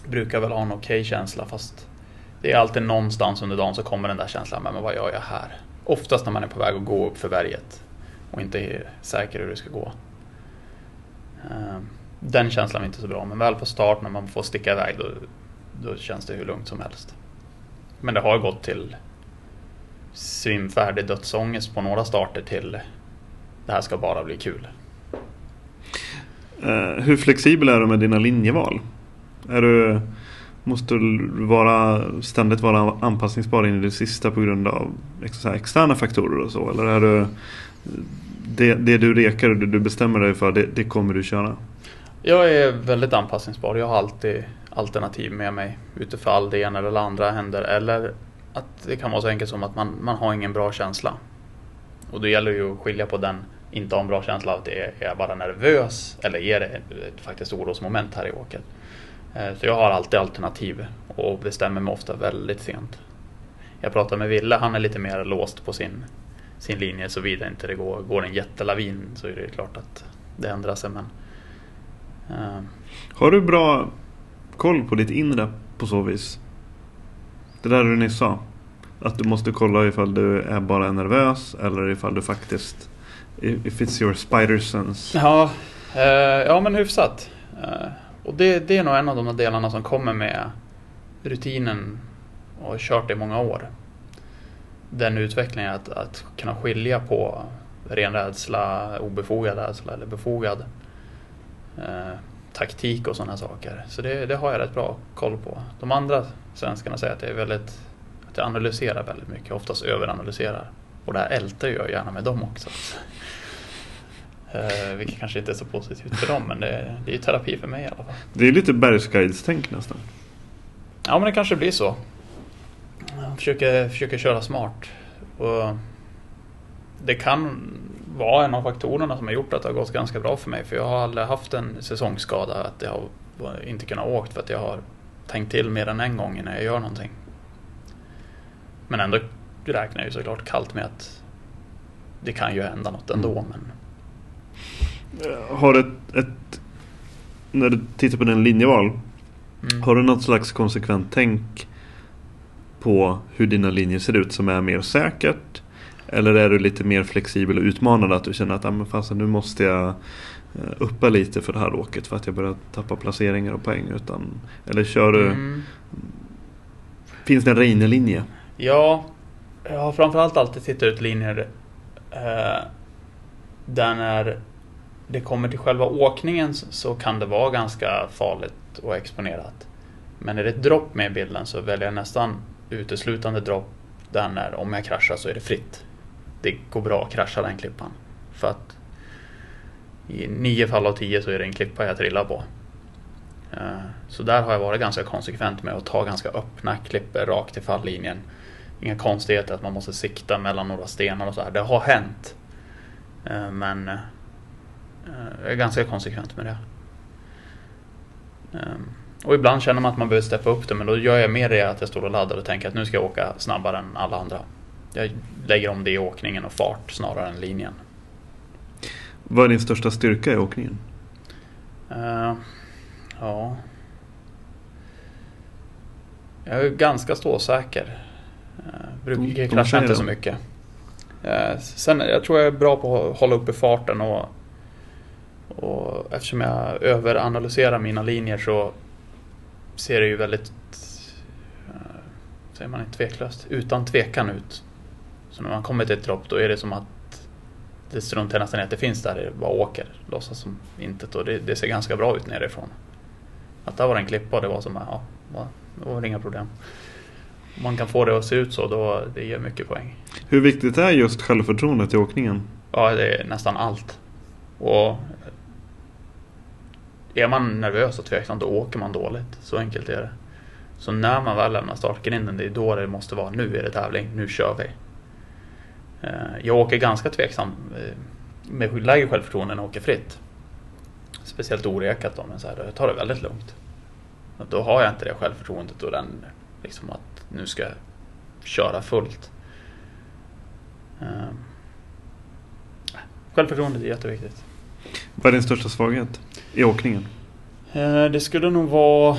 S4: brukar väl ha en okej okay känsla fast det är alltid någonstans under dagen så kommer den där känslan, men vad gör jag här? Oftast när man är på väg att gå upp för berget och inte är säker hur det ska gå. Ehm, den känslan är inte så bra, men väl på start när man får sticka iväg då, då känns det hur lugnt som helst. Men det har gått till svimfärdig dödsångest på några starter till det här ska bara bli kul.
S3: Eh, hur flexibel är du med dina linjeval? Är du, måste du vara, ständigt vara anpassningsbar in i det sista på grund av liksom externa faktorer och så? Eller är du det, det du rekar och det du bestämmer dig för, det, det kommer du köra?
S4: Jag är väldigt anpassningsbar. Jag har alltid alternativ med mig utifall det ena eller andra händer. Eller att det kan vara så enkelt som att man, man har ingen bra känsla. Och då gäller det ju att skilja på den inte ha en bra känsla av att är jag bara nervös eller är det ett faktiskt orosmoment här i åket. Eh, så jag har alltid alternativ och bestämmer mig ofta väldigt sent. Jag pratar med Ville, han är lite mer låst på sin, sin linje såvida inte det går, går en jättelavin så är det klart att det ändrar sig. Men,
S3: uh. Har du bra koll på ditt inre på så vis? Det där du nyss sa. Att du måste kolla ifall du är bara nervös eller ifall du faktiskt If it's your spider sense.
S4: Ja, eh, ja men hyfsat. Eh, och det, det är nog en av de delarna som kommer med rutinen och har kört det i många år. Den utvecklingen att, att kunna skilja på ren rädsla, obefogad rädsla eller befogad eh, taktik och sådana saker. Så det, det, har jag rätt bra koll på. De andra svenskarna säger att, det är väldigt, att jag analyserar väldigt mycket, oftast överanalyserar. Och det här ältar jag gärna med dem också. Uh, vilket kanske inte är så positivt för dem, men det, det är ju terapi för mig i alla fall.
S3: Det är lite bergsguides-tänk nästan.
S4: Ja, men det kanske blir så. Jag försöker, försöker köra smart. Och det kan vara en av faktorerna som har gjort att det har gått ganska bra för mig. För jag har aldrig haft en säsongsskada, att jag har inte kunnat åkt för att jag har tänkt till mer än en gång innan jag gör någonting. Men ändå räknar jag ju såklart kallt med att det kan ju hända något ändå. Mm. Men
S3: har ett, ett när du tittar på din linjeval mm. Har du något slags konsekvent tänk på hur dina linjer ser ut som är mer säkert? Eller är du lite mer flexibel och utmanande att du känner att ah, men fasen, nu måste jag eh, uppa lite för det här åket för att jag börjar tappa placeringar och poäng. Utan, eller kör du... Mm. Finns det en Reine-linje?
S4: Ja, jag har framförallt alltid tittat ut linjer eh, där när det kommer till själva åkningen så kan det vara ganska farligt och exponerat. Men är det ett dropp med i bilden så väljer jag nästan uteslutande dropp där när om jag kraschar så är det fritt. Det går bra att krascha den klippan. För att i nio fall av tio så är det en klippa jag trillar på. Eh, så där har jag varit ganska konsekvent med att ta ganska öppna klippor rakt i falllinjen. Inga konstigheter att man måste sikta mellan några stenar och så här. Det har hänt. Eh, men eh, jag eh, är ganska konsekvent med det. Ehm, och ibland känner man att man behöver steppa upp det men då gör jag mer det att jag står och laddar och tänker att nu ska jag åka snabbare än alla andra. Jag lägger om det i åkningen och fart snarare än linjen.
S3: Vad är din största styrka i åkningen?
S4: Uh, ja... Jag är ganska ståsäker. Uh, brukar krascha inte så mycket. Uh, sen, jag tror jag är bra på att hålla uppe farten och och eftersom jag överanalyserar mina linjer så ser det ju väldigt, eh, säger man inte tveklöst, utan tvekan ut. Så när man kommer till ett dropp då är det som att det struntar nästan i att det finns där, det bara åker, låtsas som intet och det, det, ser ganska bra ut nerifrån. Att där var en klippa och det var som, ja, det var inga problem. Om man kan få det att se ut så, då det ger mycket poäng.
S3: Hur viktigt är just självförtroendet i åkningen?
S4: Ja, det är nästan allt. Och är man nervös och tveksam, då åker man dåligt. Så enkelt är det. Så när man väl lämnar startgrinden, det är då det måste vara. Nu är det tävling, nu kör vi. Eh, jag åker ganska tveksam eh, med lägre självförtroende när jag åker fritt. Speciellt orekat då, men så här, jag tar det väldigt lugnt. Då har jag inte det självförtroendet och den liksom att nu ska jag köra fullt. Eh, självförtroendet är jätteviktigt.
S3: Vad är din största svaghet i åkningen?
S4: Eh, det skulle nog vara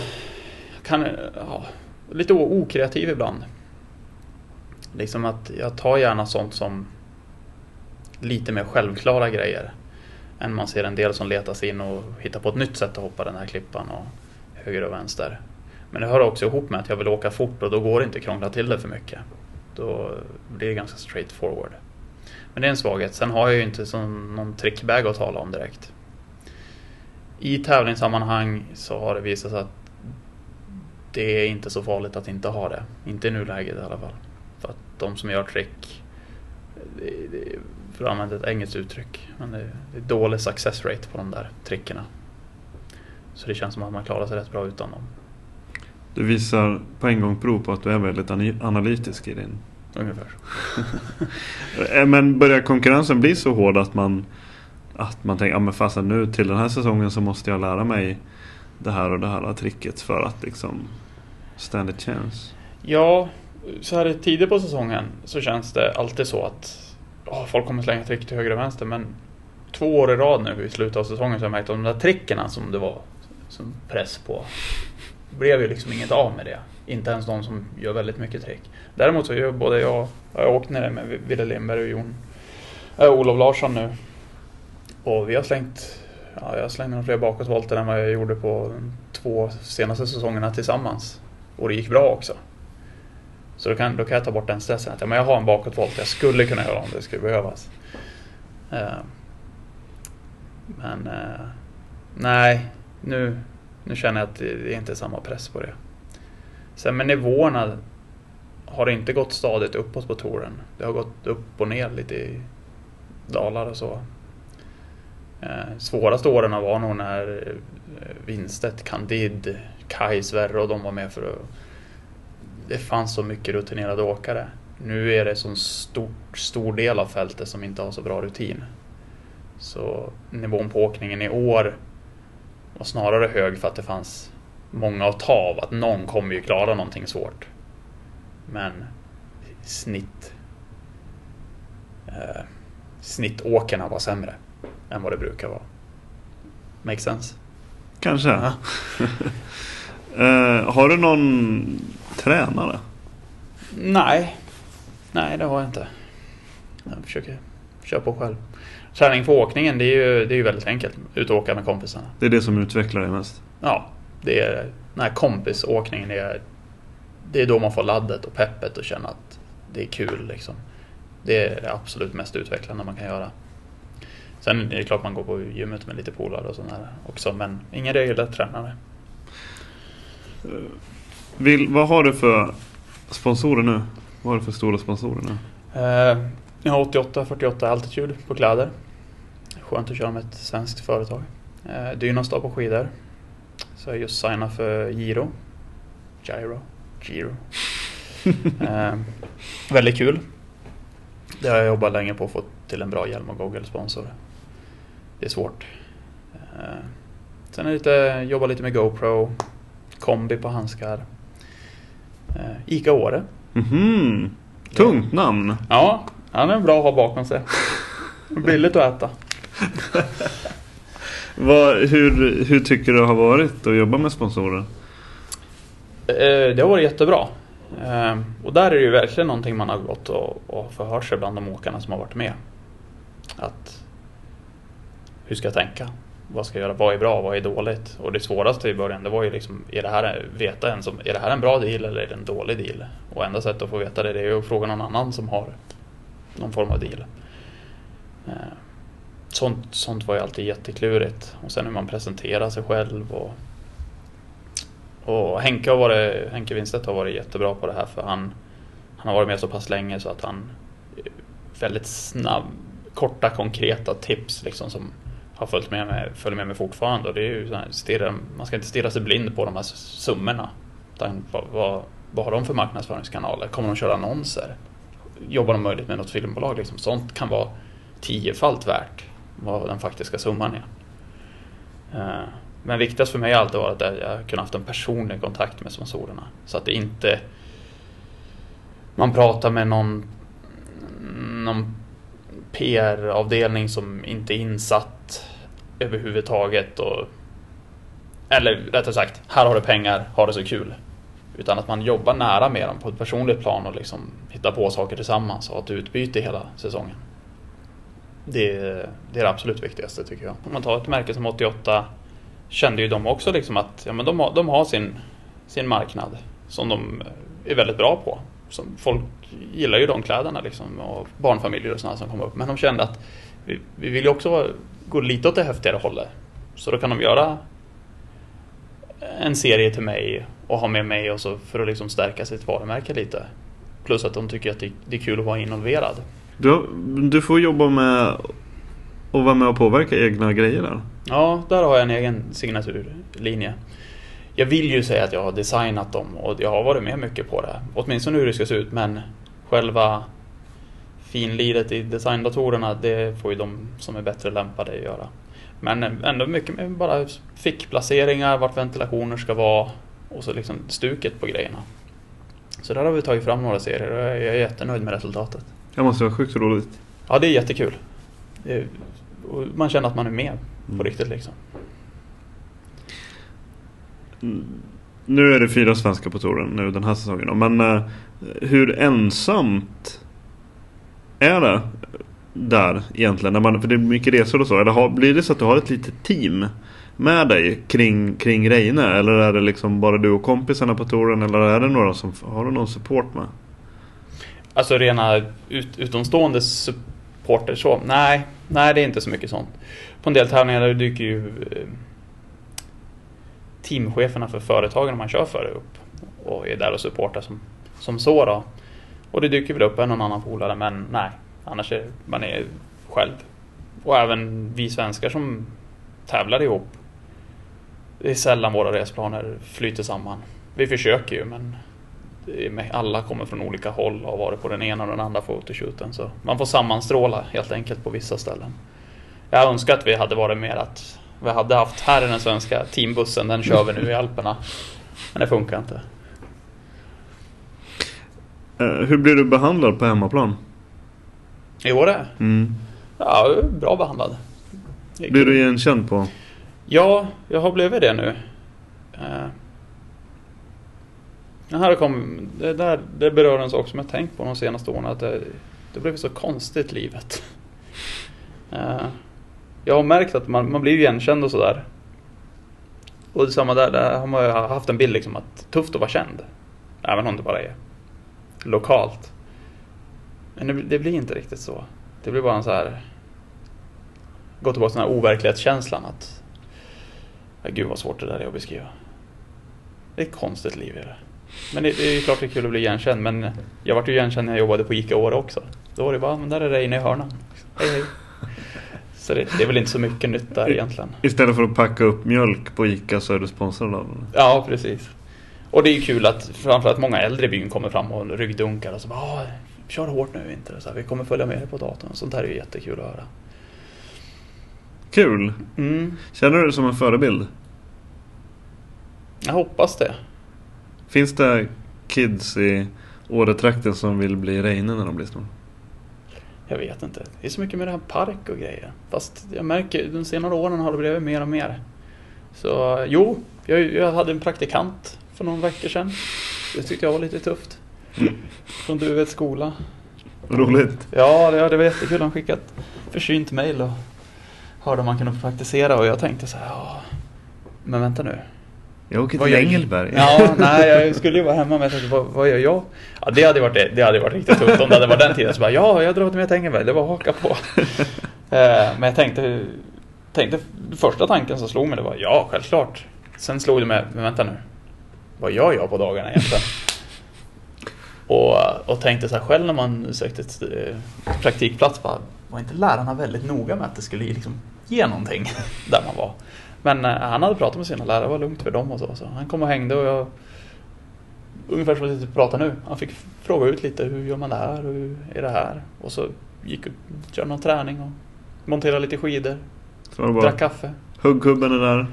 S4: kan, ja, lite okreativ ibland. Liksom att jag tar gärna sånt som lite mer självklara grejer. Än man ser en del som letar sig in och hittar på ett nytt sätt att hoppa den här klippan och höger och vänster. Men det hör också ihop med att jag vill åka fort och då går det inte att krångla till det för mycket. Då blir det ganska straight forward. Men det är en svaghet. Sen har jag ju inte någon trickbag att tala om direkt. I tävlingssammanhang så har det visat sig att det är inte så farligt att inte ha det. Inte i nuläget i alla fall. För att de som gör trick, för att använda ett engelskt uttryck, men det, det är dålig success rate på de där trickerna. Så det känns som att man klarar sig rätt bra utan dem.
S3: Du visar på en gång prov på att du är väldigt analytisk i din...
S4: Ungefär.
S3: Eh, men börjar konkurrensen bli så hård att man att man tänker, ja men fasen nu till den här säsongen så måste jag lära mig det här och det här tricket för att liksom stand a chance?
S4: Ja, så här tidigt på säsongen så känns det alltid så att åh, folk kommer slänga trick till höger och vänster men två år i rad nu i slutet av säsongen så har jag märkt att de där trickerna som det var som press på blev ju liksom inget av med det. Inte ens de som gör väldigt mycket trick. Däremot så gör både jag, jag har åkt ner med Wille Lindberg och Jon, äh, Olof Larsson nu. Och vi har slängt ja, jag slängde nog fler bakåtvolter än vad jag gjorde på de två senaste säsongerna tillsammans. Och det gick bra också. Så då kan, då kan jag ta bort den stressen. Att, ja, men jag har en bakåtvolt, jag skulle kunna göra om det skulle behövas. Uh, men uh, nej, nu, nu känner jag att det, inte är inte samma press på det. Sen med nivåerna har det inte gått stadigt uppåt på touren. Det har gått upp och ner lite i dalar och så. Eh, svåraste åren var nog när eh, Winstedt, Candid, Kai, Sverre och de var med för att... Det fanns så mycket rutinerade åkare. Nu är det så stor, stor del av fältet som inte har så bra rutin. Så nivån på åkningen i år var snarare hög för att det fanns många att ta av. Att någon kommer ju klara någonting svårt. Men snitt... Eh, snittåkarna var sämre än vad det brukar vara. Make sense?
S3: Kanske. Ja. uh, har du någon tränare?
S4: Nej. Nej, det har jag inte. Jag försöker köra på själv. Träning för åkningen, det är ju, det är ju väldigt enkelt. Ut och åka med kompisarna.
S3: Det är det som utvecklar dig mest?
S4: Ja, det är den här kompisåkningen. Det är, det är då man får laddet och peppet och känna att det är kul liksom. Det är det absolut mest utvecklande man kan göra. Sen är det klart man går på gymmet med lite polare och sådär också, men ingen regelrätt tränare.
S3: Vill, vad har du för sponsorer nu? Vad har du för stora sponsorer nu?
S4: Uh, jag har 88-48 Altitude på kläder. Skönt att köra med ett svenskt företag. Uh, Dynastar på skidor. Så jag just signat för Giro. Giro. Giro. uh, väldigt kul. Det har jag jobbat länge på att få till en bra hjälm och goggles-sponsor det är svårt. Eh, sen är lite, jobba lite med GoPro, kombi på handskar. Eh, Ica Åre.
S3: Mm -hmm. Tungt namn.
S4: Ja, han är bra att ha bakom sig. Billigt att äta.
S3: Vad, hur, hur tycker du det har varit att jobba med sponsorer?
S4: Eh, det har varit jättebra. Och där är det ju verkligen någonting man har gått och, och förhört sig bland de åkarna som har varit med. Att hur ska jag tänka? Vad ska jag göra? Vad är bra? Vad är dåligt? Och det svåraste i början det var ju liksom, är det här, veta en som, är det här en bra deal eller är det en dålig deal? Och enda sättet att få veta det, det är ju att fråga någon annan som har någon form av deal. Eh, sånt, sånt var ju alltid jätteklurigt. Och sen hur man presenterar sig själv och Och Henke, har varit, Henke Winstedt har varit jättebra på det här för han, han har varit med så pass länge så att han eh, väldigt snabb, korta konkreta tips liksom som har följt med mig, följer med mig fortfarande. Och det är ju så här, stirra, man ska inte stirra sig blind på de här summorna. Utan vad, vad, vad har de för marknadsföringskanaler? Kommer de köra annonser? Jobbar de möjligt med något filmbolag? Liksom? Sånt kan vara tiofalt värt vad den faktiska summan är. Eh, men viktigast för mig har alltid varit att jag kunnat haft en personlig kontakt med sponsorerna. Så att det inte man pratar med någon, någon PR-avdelning som inte är insatt överhuvudtaget. Och, eller rättare sagt, här har du pengar, ha det så kul. Utan att man jobbar nära med dem på ett personligt plan och liksom hittar på saker tillsammans och har ett utbyte hela säsongen. Det är, det är det absolut viktigaste tycker jag. Om man tar ett märke som 88 kände ju de också liksom att ja, men de, har, de har sin, sin marknad som de är väldigt bra på. Som folk gillar ju de kläderna liksom, och barnfamiljer och sådana som kommer upp. Men de kände att vi, vi vill ju också gå lite åt det häftigare hållet. Så då kan de göra en serie till mig och ha med mig och så för att liksom stärka sitt varumärke lite. Plus att de tycker att det, det är kul att vara involverad.
S3: Du, du får jobba med och vara med och påverka egna grejer där.
S4: Ja, där har jag en egen signaturlinje. Jag vill ju säga att jag har designat dem och jag har varit med mycket på det. Åtminstone hur det ska se ut men själva finliret i designdatorerna det får ju de som är bättre lämpade att göra. Men ändå mycket med bara fickplaceringar, vart ventilationer ska vara och så liksom stuket på grejerna. Så där har vi tagit fram några serier och jag är jättenöjd med resultatet.
S3: Det måste vara sjukt roligt.
S4: Ja, det är jättekul. man känner att man är med på mm. riktigt liksom.
S3: Nu är det fyra svenskar på touren nu den här säsongen. Men uh, hur ensamt är det där egentligen? När man, för det är mycket resor och så. Eller har, blir det så att du har ett litet team med dig kring, kring Reine? Eller är det liksom bara du och kompisarna på touren? Eller är det några som har du någon support med?
S4: Alltså rena ut, utomstående supporter så? Nej, nej det är inte så mycket sånt. På en del tävlingar dyker ju eh, teamcheferna för företagen man kör för upp och är där och supportar som, som så då. Och det dyker väl upp en och annan polare men nej, annars är man är själv. Och även vi svenskar som tävlar ihop. Det är sällan våra resplaner flyter samman. Vi försöker ju men alla kommer från olika håll och har varit på den ena och den andra fotoshooten. Så man får sammanstråla helt enkelt på vissa ställen. Jag önskar att vi hade varit mer att vi hade haft här i den svenska teambussen, den kör vi nu i Alperna. Men det funkar inte.
S3: Eh, hur blir du behandlad på hemmaplan?
S4: I Åre?
S3: Mm.
S4: Ja, bra behandlad.
S3: Blir du igenkänd på?
S4: Ja, jag har blivit det nu. Uh, det, här kom, det, där, det berör en sak som jag tänkt på de senaste åren. Att det, det blev så konstigt livet. Uh, jag har märkt att man, man blir igenkänd och sådär. Och det samma där, där har man haft en bild liksom att tufft att vara känd. Även om det bara är lokalt. Men det, det blir inte riktigt så. Det blir bara en så här... Gå tillbaka till den här overklighetskänslan att... Ja, gud vad svårt det där är att beskriva. Det är ett konstigt liv är det. Men det, det är ju klart det är kul att bli igenkänd men jag vart ju igenkänd när jag jobbade på ICA Åre också. Då var det bara, men där är det inne i hörnan. Hej hej. Så det, det, är väl inte så mycket nytt där egentligen.
S3: Istället för att packa upp mjölk på ICA så är du sponsrad av den?
S4: Ja, precis. Och det är ju kul att framförallt många äldre i byn kommer fram och ryggdunkar och så bara Kör hårt nu i vinter, så här, vi kommer följa med dig på datorn. Sånt här är ju jättekul att höra.
S3: Kul!
S4: Mm.
S3: Känner du dig som en förebild?
S4: Jag hoppas det.
S3: Finns det kids i Åretrakten som vill bli Reine när de blir stora?
S4: Jag vet inte. Det är så mycket med det här park och grejer. Fast jag märker de senare åren har det blivit mer och mer. Så jo, jag, jag hade en praktikant för några veckor sedan. Det tyckte jag var lite tufft. Från Duveds skola.
S3: Roligt.
S4: Ja, det, det var jättekul. Han ett försynt mail och hörde om man kunde praktisera och jag tänkte så här, ja, men vänta nu.
S3: Jag åker till Engelberg.
S4: Ja, nej, jag skulle ju vara hemma men jag tänkte, vad, vad gör jag? Ja, det hade varit, det hade varit riktigt tufft om det hade varit den tiden. Så bara, ja, jag drar med till Engelberg, det var haka på. Eh, men jag tänkte, tänkte, första tanken som slog mig det var, ja, självklart. Sen slog det mig, men vänta nu. Vad gör jag på dagarna egentligen? och, och tänkte så här själv när man sökte ett, eh, praktikplats, bara, var inte lärarna väldigt noga med att det skulle liksom ge någonting där man var? Men eh, han hade pratat med sina lärare, det var lugnt för dem och så. så han kom och hängde och jag Ungefär som vi pratar nu. Han fick fråga ut lite, hur gör man det här? Hur är det här? Och så gick upp, körde någon träning och monterade lite skidor. Drack kaffe.
S3: Huggkubben är där.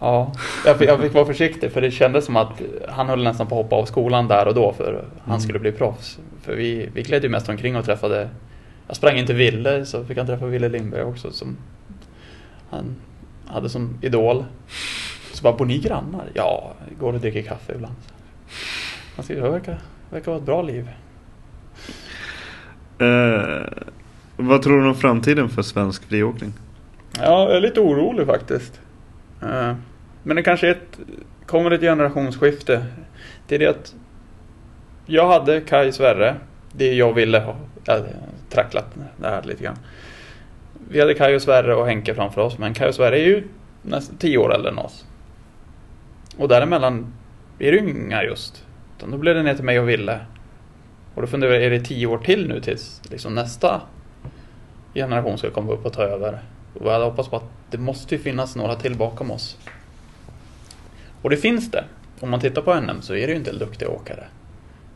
S4: Ja, jag fick, jag fick vara försiktig för det kändes som att han höll nästan på att hoppa av skolan där och då för han skulle bli proffs. För vi, vi gled ju mest omkring och träffade Jag sprang inte Ville så fick han träffa Ville Lindberg också som han hade som idol. Så bara, bor ni grannar? Ja, går och dricker kaffe ibland. Han säger, det verkar, verkar vara ett bra liv.
S3: Eh, vad tror du om framtiden för svensk friåkning?
S4: Ja, jag är lite orolig faktiskt. Eh, men det kanske är ett, kommer ett generationsskifte. Det är det att jag hade Kaj Sverre, det jag ville ha. Jag hade tracklat det här lite grann. Vi hade Kaj och Sverre och Henke framför oss, men Kaj och Sverre är ju nästan tio år äldre än oss. Och däremellan är det ju inga just. Utan då blev det ner till mig och Ville. Och då funderar jag, är det tio år till nu tills liksom nästa generation ska komma upp och ta över? Och jag hade hoppats på att det måste ju finnas några till bakom oss. Och det finns det. Om man tittar på NM så är det ju inte duktiga åkare.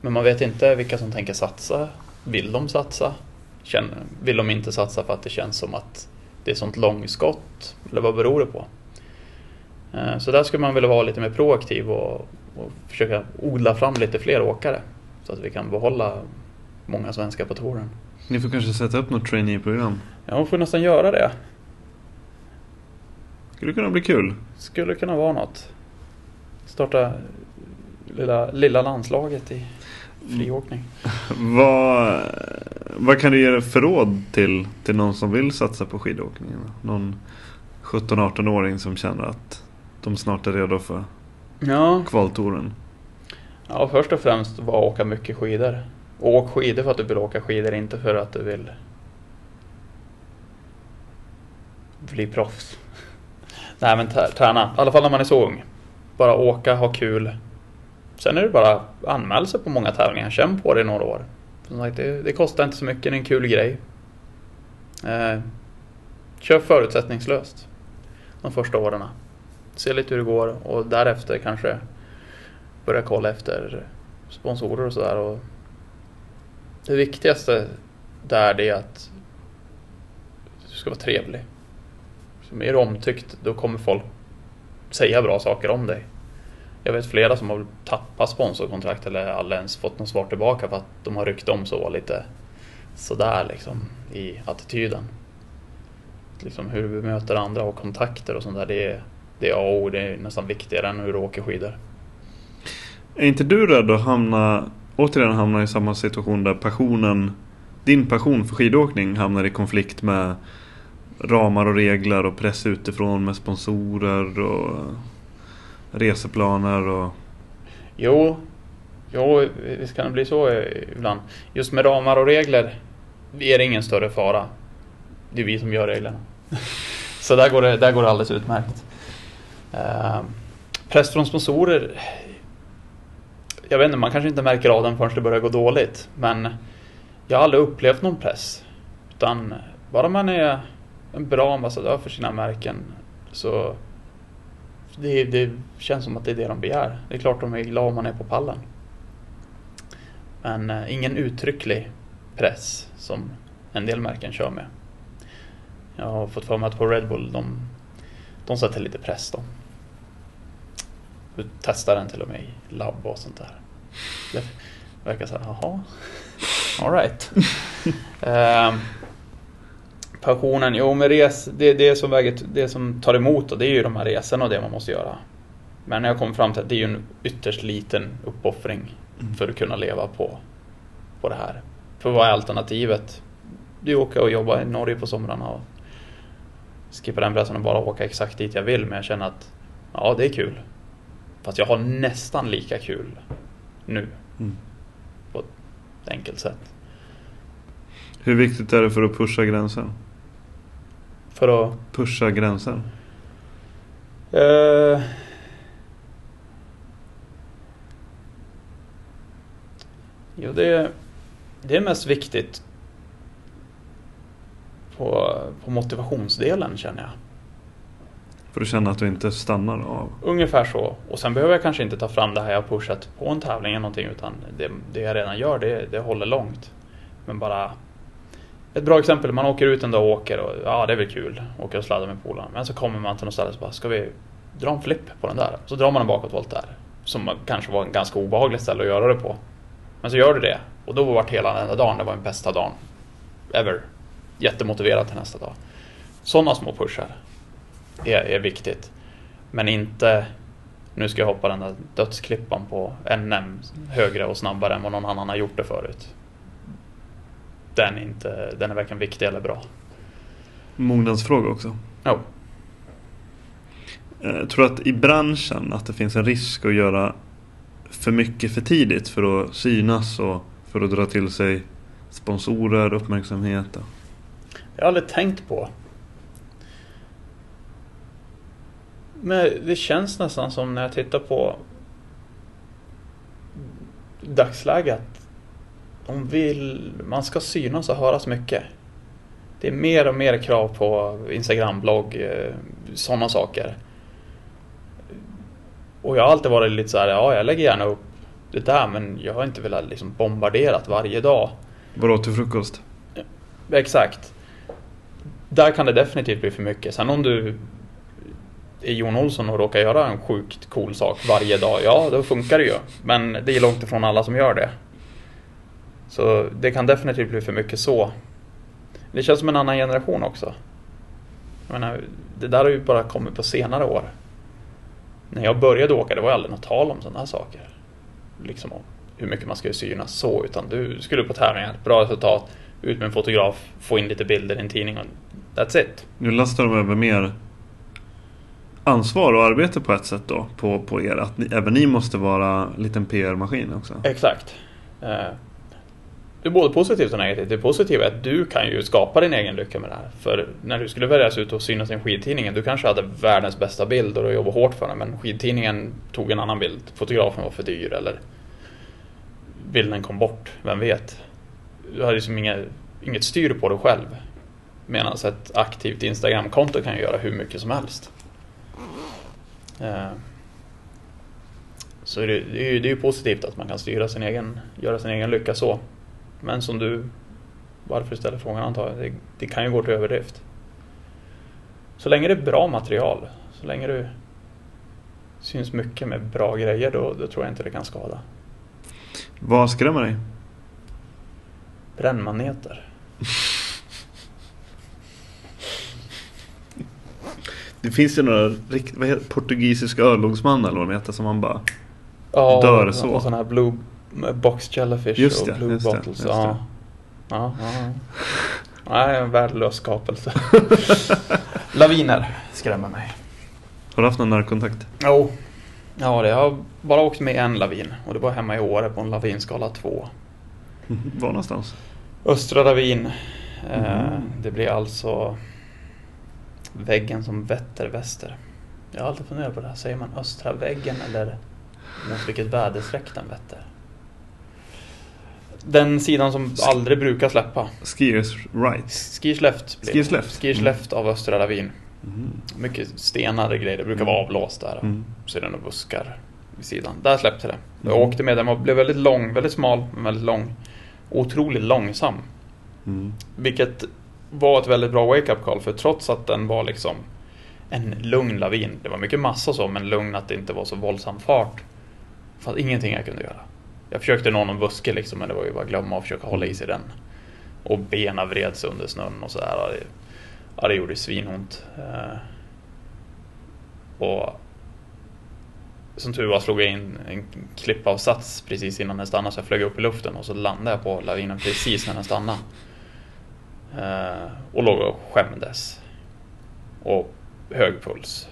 S4: Men man vet inte vilka som tänker satsa. Vill de satsa? Vill de inte satsa för att det känns som att det är sånt långskott? Eller vad beror det på? Eh, Så där skulle man vilja vara lite mer proaktiv och, och försöka odla fram lite fler åkare. Så att vi kan behålla många svenskar på touren.
S3: Ni får kanske sätta upp något trainee-program.
S4: Ja, man får nästan göra det.
S3: Skulle kunna bli kul.
S4: Skulle kunna vara något. Starta lilla, lilla landslaget i friåkning.
S3: Vad, vad kan du ge för råd till, till någon som vill satsa på skidåkning? Någon 17-18-åring som känner att de snart är redo för
S4: Ja,
S3: kvaltouren.
S4: ja, först och främst var åka mycket skidor. Och åk skidor för att du vill åka skidor, inte för att du vill bli proffs. Nej men träna, i alla fall när man är så ung. Bara åka, ha kul. Sen är det bara anmäl sig på många tävlingar, känn på det i några år. Som sagt, det, det kostar inte så mycket, det är en kul grej. Eh, kör förutsättningslöst de första åren. Se lite hur det går och därefter kanske börja kolla efter sponsorer och sådär. Det viktigaste där är att du ska vara trevlig. Är du omtyckt då kommer folk säga bra saker om dig. Jag vet flera som har tappat sponsorkontrakt eller aldrig ens fått något svar tillbaka för att de har ryckt om så lite sådär liksom i attityden. Liksom hur du bemöter andra och kontakter och sånt där det är, det är A och O, det är nästan viktigare än hur du åker skidor.
S3: Är inte du rädd att hamna, återigen hamna i samma situation där passionen, din passion för skidåkning hamnar i konflikt med ramar och regler och press utifrån med sponsorer och reseplaner och...
S4: Jo, jo visst kan det bli så ibland. Just med ramar och regler är det ingen större fara. Det är vi som gör reglerna. Så där går det, där går det alldeles utmärkt. Uh, press från sponsorer. Jag vet inte, man kanske inte märker av den förrän det börjar gå dåligt. Men jag har aldrig upplevt någon press. Utan bara man är en bra ambassadör för sina märken så det, det känns som att det är det de begär. Det är klart de är glada om man är på pallen. Men eh, ingen uttrycklig press som en del märken kör med. Jag har fått för mig att på Red Bull, de, de sätter lite press då. Du testar den till och med i labb och sånt där. Det verkar så här, jaha, alright. um, passionen, jo med res, det, det, som väger, det som tar emot och det är ju de här resorna och det man måste göra. Men jag kom fram till att det är ju en ytterst liten uppoffring för att kunna leva på, på det här. För vad är alternativet? Du åker och jobbar i Norge på somrarna och skippa den pressen och bara åka exakt dit jag vill men jag känner att ja, det är kul. Fast jag har nästan lika kul nu.
S3: Mm.
S4: På ett enkelt sätt.
S3: Hur viktigt är det för att pusha gränser?
S4: För att
S3: Pusha gränser?
S4: Eh, Jo, det, det är mest viktigt på, på motivationsdelen känner jag.
S3: För att känna att du inte stannar av.
S4: Ungefär så. Och sen behöver jag kanske inte ta fram det här jag pushat på en tävling eller någonting utan det, det jag redan gör det, det håller långt. Men bara ett bra exempel, man åker ut en dag och åker och ja det är väl kul. Åker och sladdar med polarna. Men så kommer man till något ställe och så bara, ska vi dra en flipp på den där? Så drar man en bakåtvolt där. Som kanske var en ganska obehagligt ställe att göra det på. Men så gör du det. Och då vart hela den där dagen, det var den bästa dagen ever. Jättemotiverad till nästa dag. Sådana små pushar är, är viktigt. Men inte nu ska jag hoppa den där dödsklippan på NM högre och snabbare än vad någon annan har gjort det förut. Den är, inte, den är varken viktig eller bra.
S3: Mognadsfråga också.
S4: Oh.
S3: Jag tror att i branschen att det finns en risk att göra för mycket för tidigt för att synas och för att dra till sig sponsorer, uppmärksamhet.
S4: Jag har aldrig tänkt på. Men det känns nästan som när jag tittar på dagsläget de vill, man ska synas och höras mycket. Det är mer och mer krav på Instagram-blogg, eh, sådana saker. Och jag har alltid varit lite så här, ja jag lägger gärna upp det där men jag har inte velat liksom bombarderat varje dag.
S3: Vad åt till frukost?
S4: Exakt. Där kan det definitivt bli för mycket. Sen om du är Jon Olsson och råkar göra en sjukt cool sak varje dag, ja då funkar det ju. Men det är långt ifrån alla som gör det. Så det kan definitivt bli för mycket så. Det känns som en annan generation också. Jag menar, det där har ju bara kommit på senare år. När jag började åka, det var aldrig något tal om sådana här saker. Liksom om hur mycket man skulle synas så, utan du skulle på tävlingar, bra resultat, ut med en fotograf, få in lite bilder i en tidning och that's it.
S3: Nu lastar de över mer ansvar och arbete på ett sätt då på, på er. Att ni, även ni måste vara en liten PR-maskin också.
S4: Exakt. Eh, det är både positivt och negativt. Det positiva är att du kan ju skapa din egen lycka med det här. För när du skulle väljas ut och synas i en skidtidning, du kanske hade världens bästa bild och du jobbade hårt för den, men skidtidningen tog en annan bild. Fotografen var för dyr eller bilden kom bort, vem vet? Du hade liksom inget, inget styr på dig själv. Medan ett aktivt Instagramkonto kan ju göra hur mycket som helst. Eh, så det, är ju positivt att man kan styra sin egen, göra sin egen lycka så. Men som du, varför ställer frågan antar jag, det, det kan ju gå till överdrift. Så länge det är bra material, så länge du syns mycket med bra grejer, då, då tror jag inte det kan skada.
S3: Vad skrämmer dig?
S4: Brännmaneter.
S3: Det finns ju några rikt, vad heter, portugisiska örlogsmän eller vad de heter som man bara
S4: Ja,
S3: dör så.
S4: och sådana här blue box jellyfish
S3: Just
S4: och
S3: det,
S4: blue
S3: just det,
S4: bottles.
S3: just
S4: ja.
S3: det.
S4: Ja, ja. Nej, en värdelös skapelse. Laviner skrämmer mig.
S3: Har du haft någon närkontakt?
S4: Jo. Ja, det jag har bara åkt med en lavin och det var hemma i Åre på en lavinskala 2.
S3: Var någonstans?
S4: Östra lavin. Eh,
S3: Mhm.
S4: det blir alltså väggen som vetter väster. Jag har alltid funderat på det här. Säger man östra väggen eller mot vilket väderstreck den vetter? Den sidan som aldrig brukar släppa.
S3: Skiers right.
S4: Skiers left. blir.
S3: Skiers left.
S4: Skiers
S3: Mm.
S4: left av Östra lavin.
S3: Mm.
S4: Mycket stenar och grejer. Det brukar
S3: Mm.
S4: vara avlåst där.
S3: Mm.
S4: Det några buskar vid sidan. Där släppte det. Jag
S3: Mm.
S4: åkte med den och blev väldigt lång, väldigt smal men väldigt lång. Otroligt långsam.
S3: Mm.
S4: Vilket var ett väldigt bra wake-up call för trots att den var liksom en lugn lavin. Det var mycket massa så men lugn att det inte var så våldsam fart. Fanns ingenting jag kunde göra. Jag försökte nå någon buske liksom men det var ju bara att glömma och försöka hålla i sig den. Och benen vreds under snön och sådär. Ja, det, ja, det gjorde svinont. Eh, och som tur var slog jag in en klippavsats precis innan den stannade så jag flög upp i luften och så landade jag på lavinen precis när den stannade. Eh, och låg och skämdes. Och hög puls.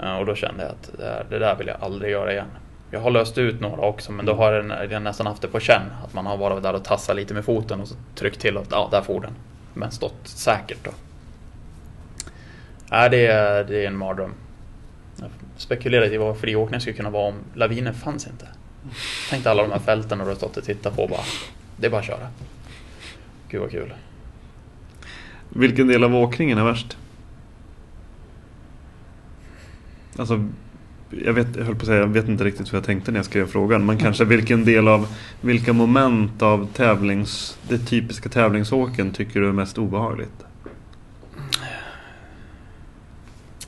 S4: Eh, och då kände jag att det där, det där vill jag aldrig göra igen. Jag har löst ut några också men då har jag, nästan haft det på känn. Att man har varit där och tassat lite med foten och så tryckt till och ja, där for den. Men stått säkert då. Nej, det är, det är en mardröm. Jag spekulerade i vad friåkning skulle kunna vara om lavinen fanns inte. Tänk dig alla de här fälten och du har stått och tittat på bara. Det är bara att köra. Gud vad kul.
S3: Vilken del av åkningen är värst? Alltså, jag, vet, jag höll på att säga, jag vet inte riktigt hur jag tänkte när jag skrev frågan. Men kanske vilken del av, vilka moment av tävlings, det typiska tävlingsåken tycker du är mest obehagligt?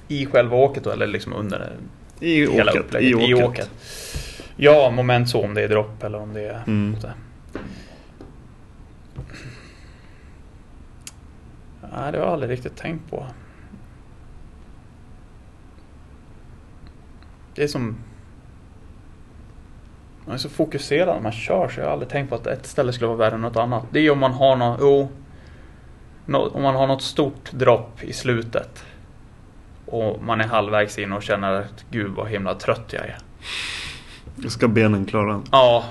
S4: I själva åket då eller liksom under
S3: I
S4: hela
S3: åket.
S4: upplägget?
S3: I åket.
S4: I åket. Ja, moment så om det är dropp eller om det är...
S3: Mm.
S4: Nej, det har jag aldrig riktigt tänkt på. Det är som... Man är så fokuserad när man kör så jag har aldrig tänkt på att ett ställe skulle vara värre än något annat. Det är om man har något... Nå- Om man har något stort dropp i slutet. Och man är halvvägs in och känner att gud vad himla trött jag är.
S3: Ska benen klara?
S4: Ja.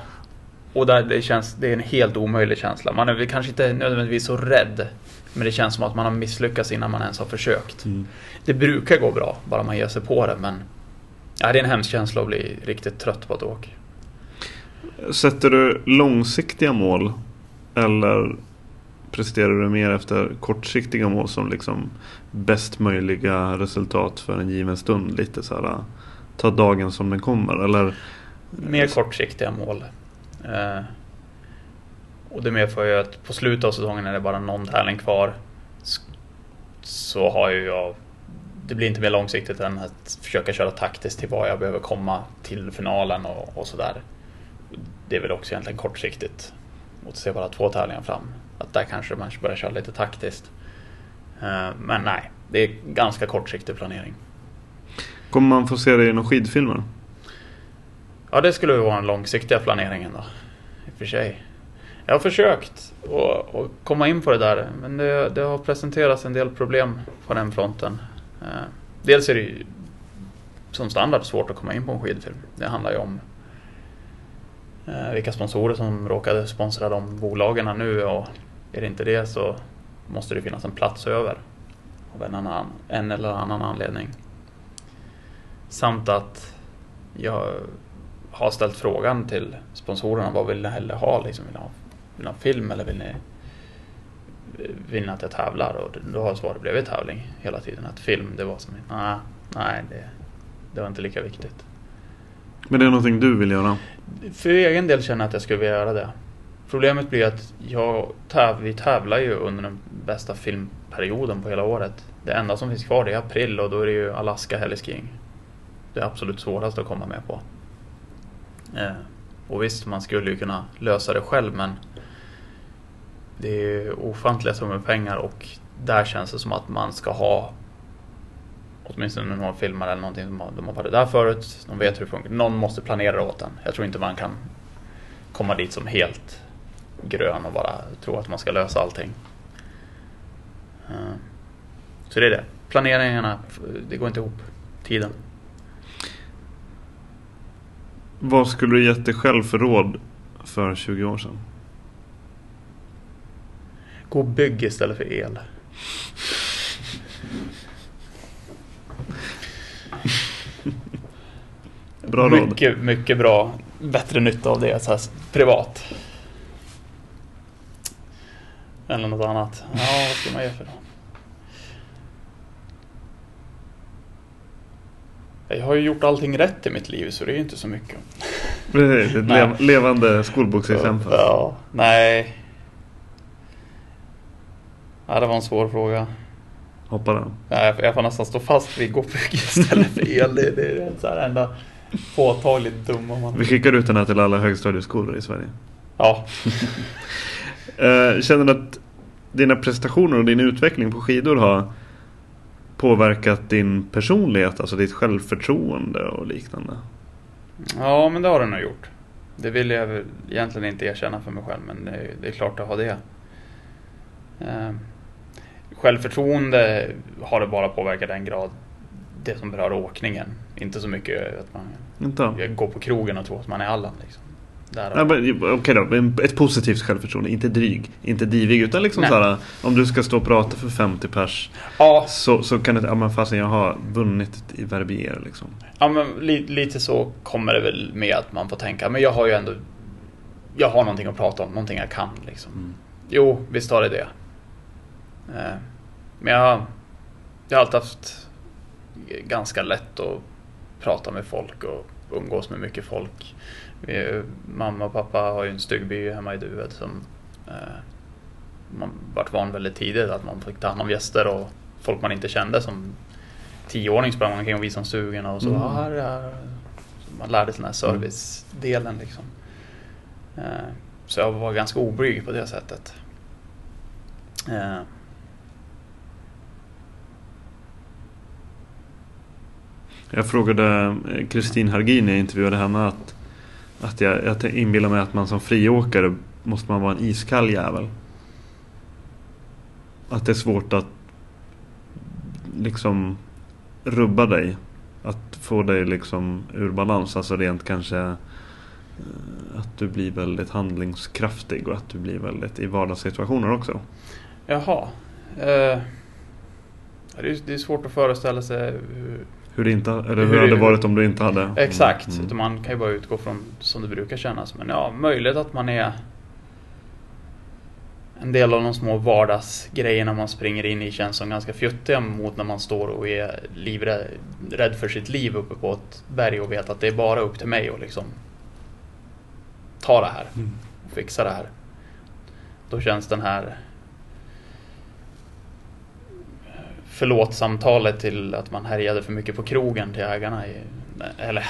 S4: Och där det känns, det är en helt omöjlig känsla. Man är väl kanske inte nödvändigtvis så rädd. Men det känns som att man har misslyckats innan man ens har försökt.
S3: Mm.
S4: Det brukar gå bra, bara man ger sig på det. Men ja, det är en hemsk känsla att bli riktigt trött på ett åk.
S3: Sätter du långsiktiga mål? Eller presterar du mer efter kortsiktiga mål som liksom bäst möjliga resultat för en given stund? Lite så här, ta dagen som den kommer? Eller
S4: Mer kortsiktiga mål. Eh, och det medför ju att på slutet av säsongen när det bara någon tävling kvar. Så har ju jag det blir inte mer långsiktigt än att försöka köra taktiskt till vad jag behöver komma till finalen och, och sådär. Det är väl också egentligen kortsiktigt. Mot se bara två tävlingar fram. Att där kanske man börjar köra lite taktiskt. Eh, Men nej, det är ganska kortsiktig planering.
S3: kommer man få se det i några skidfilmer?
S4: Ja, det skulle vara den långsiktiga planeringen då. I och för sig. Jag har försökt att komma in på det där, men det, det har presenterats en del problem på den fronten. Eh, dels är det ju som standard svårt att komma in på en skidfilm. Det handlar ju om eh, vilka sponsorer som råkade sponsra de bolagen nu och är det inte det så måste det finnas en plats över av en, annan, en eller annan anledning. Samt att jag har ställt frågan till sponsorerna vad vill ni hellre ha? Liksom, vill, ni ha vill ni ha film eller vill ni, vill ni att jag tävlar? Och då har svaret blivit tävling hela tiden. Att film, det var som nej, nej det, det var inte lika viktigt.
S3: Men det är någonting du vill göra?
S4: För egen del känner jag att jag skulle vilja göra det. Problemet blir att jag täv, vi tävlar ju under den bästa filmperioden på hela året. Det enda som finns kvar är april och då är det ju Alaska Heliskiing. Det är absolut svårast att komma med på. Eh, och visst, man skulle ju kunna lösa det själv men det är ofantliga summor pengar och där känns det som att man ska ha åtminstone några filmer eller någonting som de har varit där förut. De vet hur det funkar. Någon måste planera åt en. Jag tror inte man kan komma dit som helt grön och bara tro att man ska lösa allting. Eh, så det är det. Planeringarna, det går inte ihop. Tiden.
S3: Vad skulle du gett dig själv för råd för 20 år sedan?
S4: Gå och bygg istället för el.
S3: Bra råd.
S4: mycket, mycket bra. Bättre nytta av det så här, privat. Eller något annat. Ja, vad ska man göra för då? Jag har ju gjort allting rätt i mitt liv så det är ju inte så mycket.
S3: Precis, ett levande skolboksexempel.
S4: Ja, nej. Ja, det var en svår fråga.
S3: Hoppa den.
S4: Nej, jag- jag får nästan stå fast vid bygga istället för el. Det, det är så här enda påtagligt dumma man...
S3: Vi skickar ut den här till alla högstadieskolor i Sverige.
S4: Ja,
S3: Eh, känner du att dina prestationer och din utveckling på skidor har påverkat din personlighet, alltså ditt självförtroende och liknande?
S4: Ja, men det har det nog gjort. Det vill jag egentligen inte erkänna för mig själv, men det är, det är klart att ha det. Självförtroende har det bara påverkat den grad det som berör åkningen. Inte så mycket att man
S3: Inte?
S4: går på krogen och tror att man är Allan. Liksom.
S3: Ja, Okej då, men ett positivt självförtroende. Inte dryg, inte divig. Utan liksom såhär, om du ska stå och prata för 50 pers.
S4: ja,
S3: Så, så kan det, ja men fasen jag har vunnit i Verbier liksom.
S4: ja, men li, lite så kommer det väl med att man får tänka. Men jag har ju ändå... Jag har någonting att prata om, någonting jag kan liksom.
S3: Mm.
S4: Jo, visst har det det. Eh, Men jag, jag har alltid haft ganska lätt att prata med folk och umgås med mycket folk. Vi, mamma och pappa har ju en stugby hemma i Duved som eh, man vart van väldigt tidigt att man fick ta hand om gäster och folk man inte kände som tioåring sprang man omkring och visade om stugorna och så.
S3: Mm.
S4: "Ah, här, är här." Så Man lärde sig den här servicedelen liksom. Eh, Så jag var ganska oblyg på det sättet. Eh,
S3: Jag frågade eh, Kristin Hargin när jag intervjuade henne att, att jag, jag inbillar mig att man som friåkare måste man vara en iskall jävel. Att det är svårt att liksom rubba dig. Att få dig liksom ur balans. Alltså rent kanske eh, att du blir väldigt handlingskraftig och att du blir väldigt i vardagssituationer också.
S4: Jaha. Eh, det, är, det är svårt att föreställa sig hur,
S3: hur det inte, eller
S4: Hur
S3: hur, hade det varit om du inte hade?
S4: Exakt,
S3: Mm.
S4: utan man kan ju bara utgå från som det brukar kännas. Men ja, möjligt att man är en del av de små vardagsgrejerna man springer in i känns som ganska fjuttiga mot när man står och är livrädd rädd för sitt liv uppe på ett berg och vet att det är bara upp till mig att liksom ta det här
S3: Mm.
S4: och fixa det här. Då känns den här förlåt-samtalet till att man härjade för mycket på krogen till ägarna. I, eller...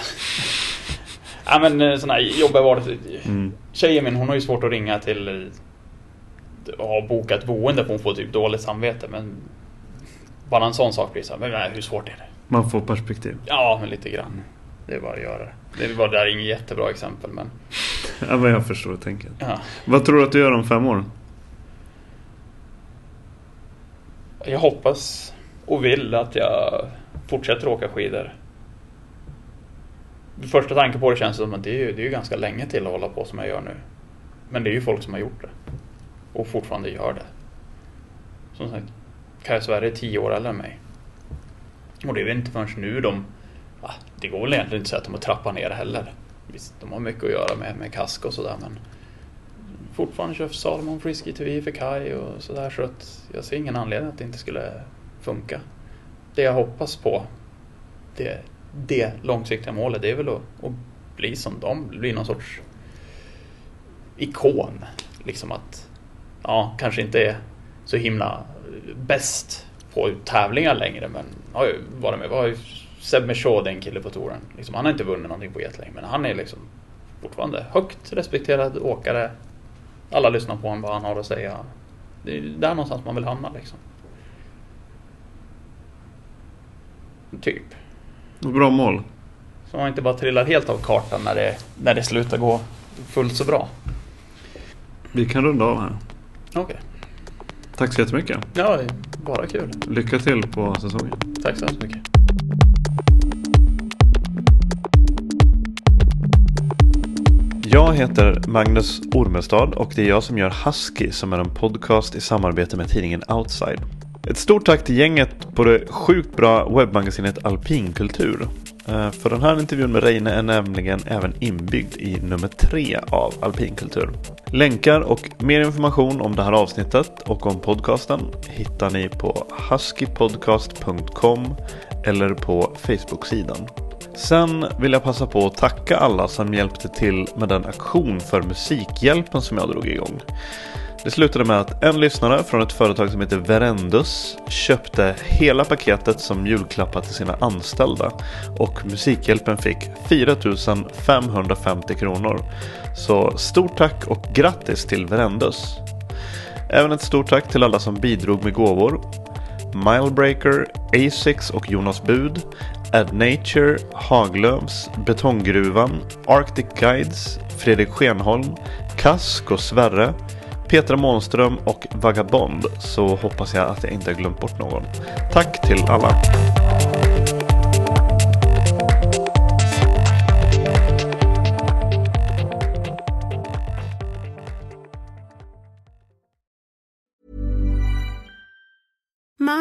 S4: ja men eh, sådana här jobbiga vardags...
S3: Mm.
S4: Tjejen min hon har ju svårt att ringa till och ha bokat boende för hon får typ dåligt samvete. Men bara en sån sak blir så här, men nej, hur svårt är det?
S3: Man får perspektiv.
S4: Ja, men lite grann. Det är bara att göra det. Det var där inget jättebra exempel men
S3: Ja, men jag förstår tänket.
S4: ja.
S3: Vad tror du att du gör om fem år?
S4: Jag hoppas och vill att jag fortsätter åka skidor. Första tanken på det känns som att det är, ju, det är ju ganska länge till att hålla på som jag gör nu. Men det är ju folk som har gjort det. Och fortfarande gör det. Som sagt, Kaj Sverige är tio år äldre än mig. Och det är väl inte förrän nu de... Va, det går väl egentligen inte att säga att de har trappat ner heller. Visst, de har mycket att göra med, med kask och sådär men... Fortfarande kör Salomon Frisky TV för Kaj och sådär så att jag ser ingen anledning att det inte skulle funka. Det jag hoppas på, det, det långsiktiga målet, det är väl att, att bli som dem, bli någon sorts ikon. Liksom att, ja, kanske inte är så himla bäst på tävlingar längre men har ju varit med. Vi har ju Seb Michaud, en kille på touren. Liksom, han har inte vunnit någonting på jättelänge men han är liksom fortfarande högt respekterad åkare. Alla lyssnar på honom, vad han har att säga. Det är där någonstans man vill hamna liksom. Typ.
S3: Bra mål.
S4: Så man inte bara trillar helt av kartan när det, när det slutar gå fullt så bra.
S3: Vi kan runda av här.
S4: Okej.
S3: Tack så jättemycket.
S4: Ja, bara kul.
S3: Lycka till på säsongen.
S4: Tack så hemskt mycket.
S3: Jag heter Magnus Ormestad och det är jag som gör Husky som är en podcast i samarbete med tidningen Outside. Ett stort tack till gänget på det sjukt bra webbmagasinet Alpinkultur. Eh, för den här intervjun med Reine är nämligen även inbyggd i nummer tre av Alpinkultur. Länkar och mer information om det här avsnittet och om podcasten hittar ni på huskypodcast.com eller på Facebook-sidan. Sen vill jag passa på att tacka alla som hjälpte till med den aktion för Musikhjälpen som jag drog igång. Det slutade med att en lyssnare från ett företag som heter Verendus köpte hela paketet som julklappar till sina anställda och Musikhjälpen fick 4 550 kronor. Så stort tack och grattis till Verendus! Även ett stort tack till alla som bidrog med gåvor. Milebreaker, Asics och Jonas Bud, Ad Nature, Haglöfs, Betonggruvan, Arctic Guides, Fredrik Schenholm, Kask och Sverre, Petra Månström och Vagabond så hoppas jag att jag inte har glömt bort någon. Tack till alla!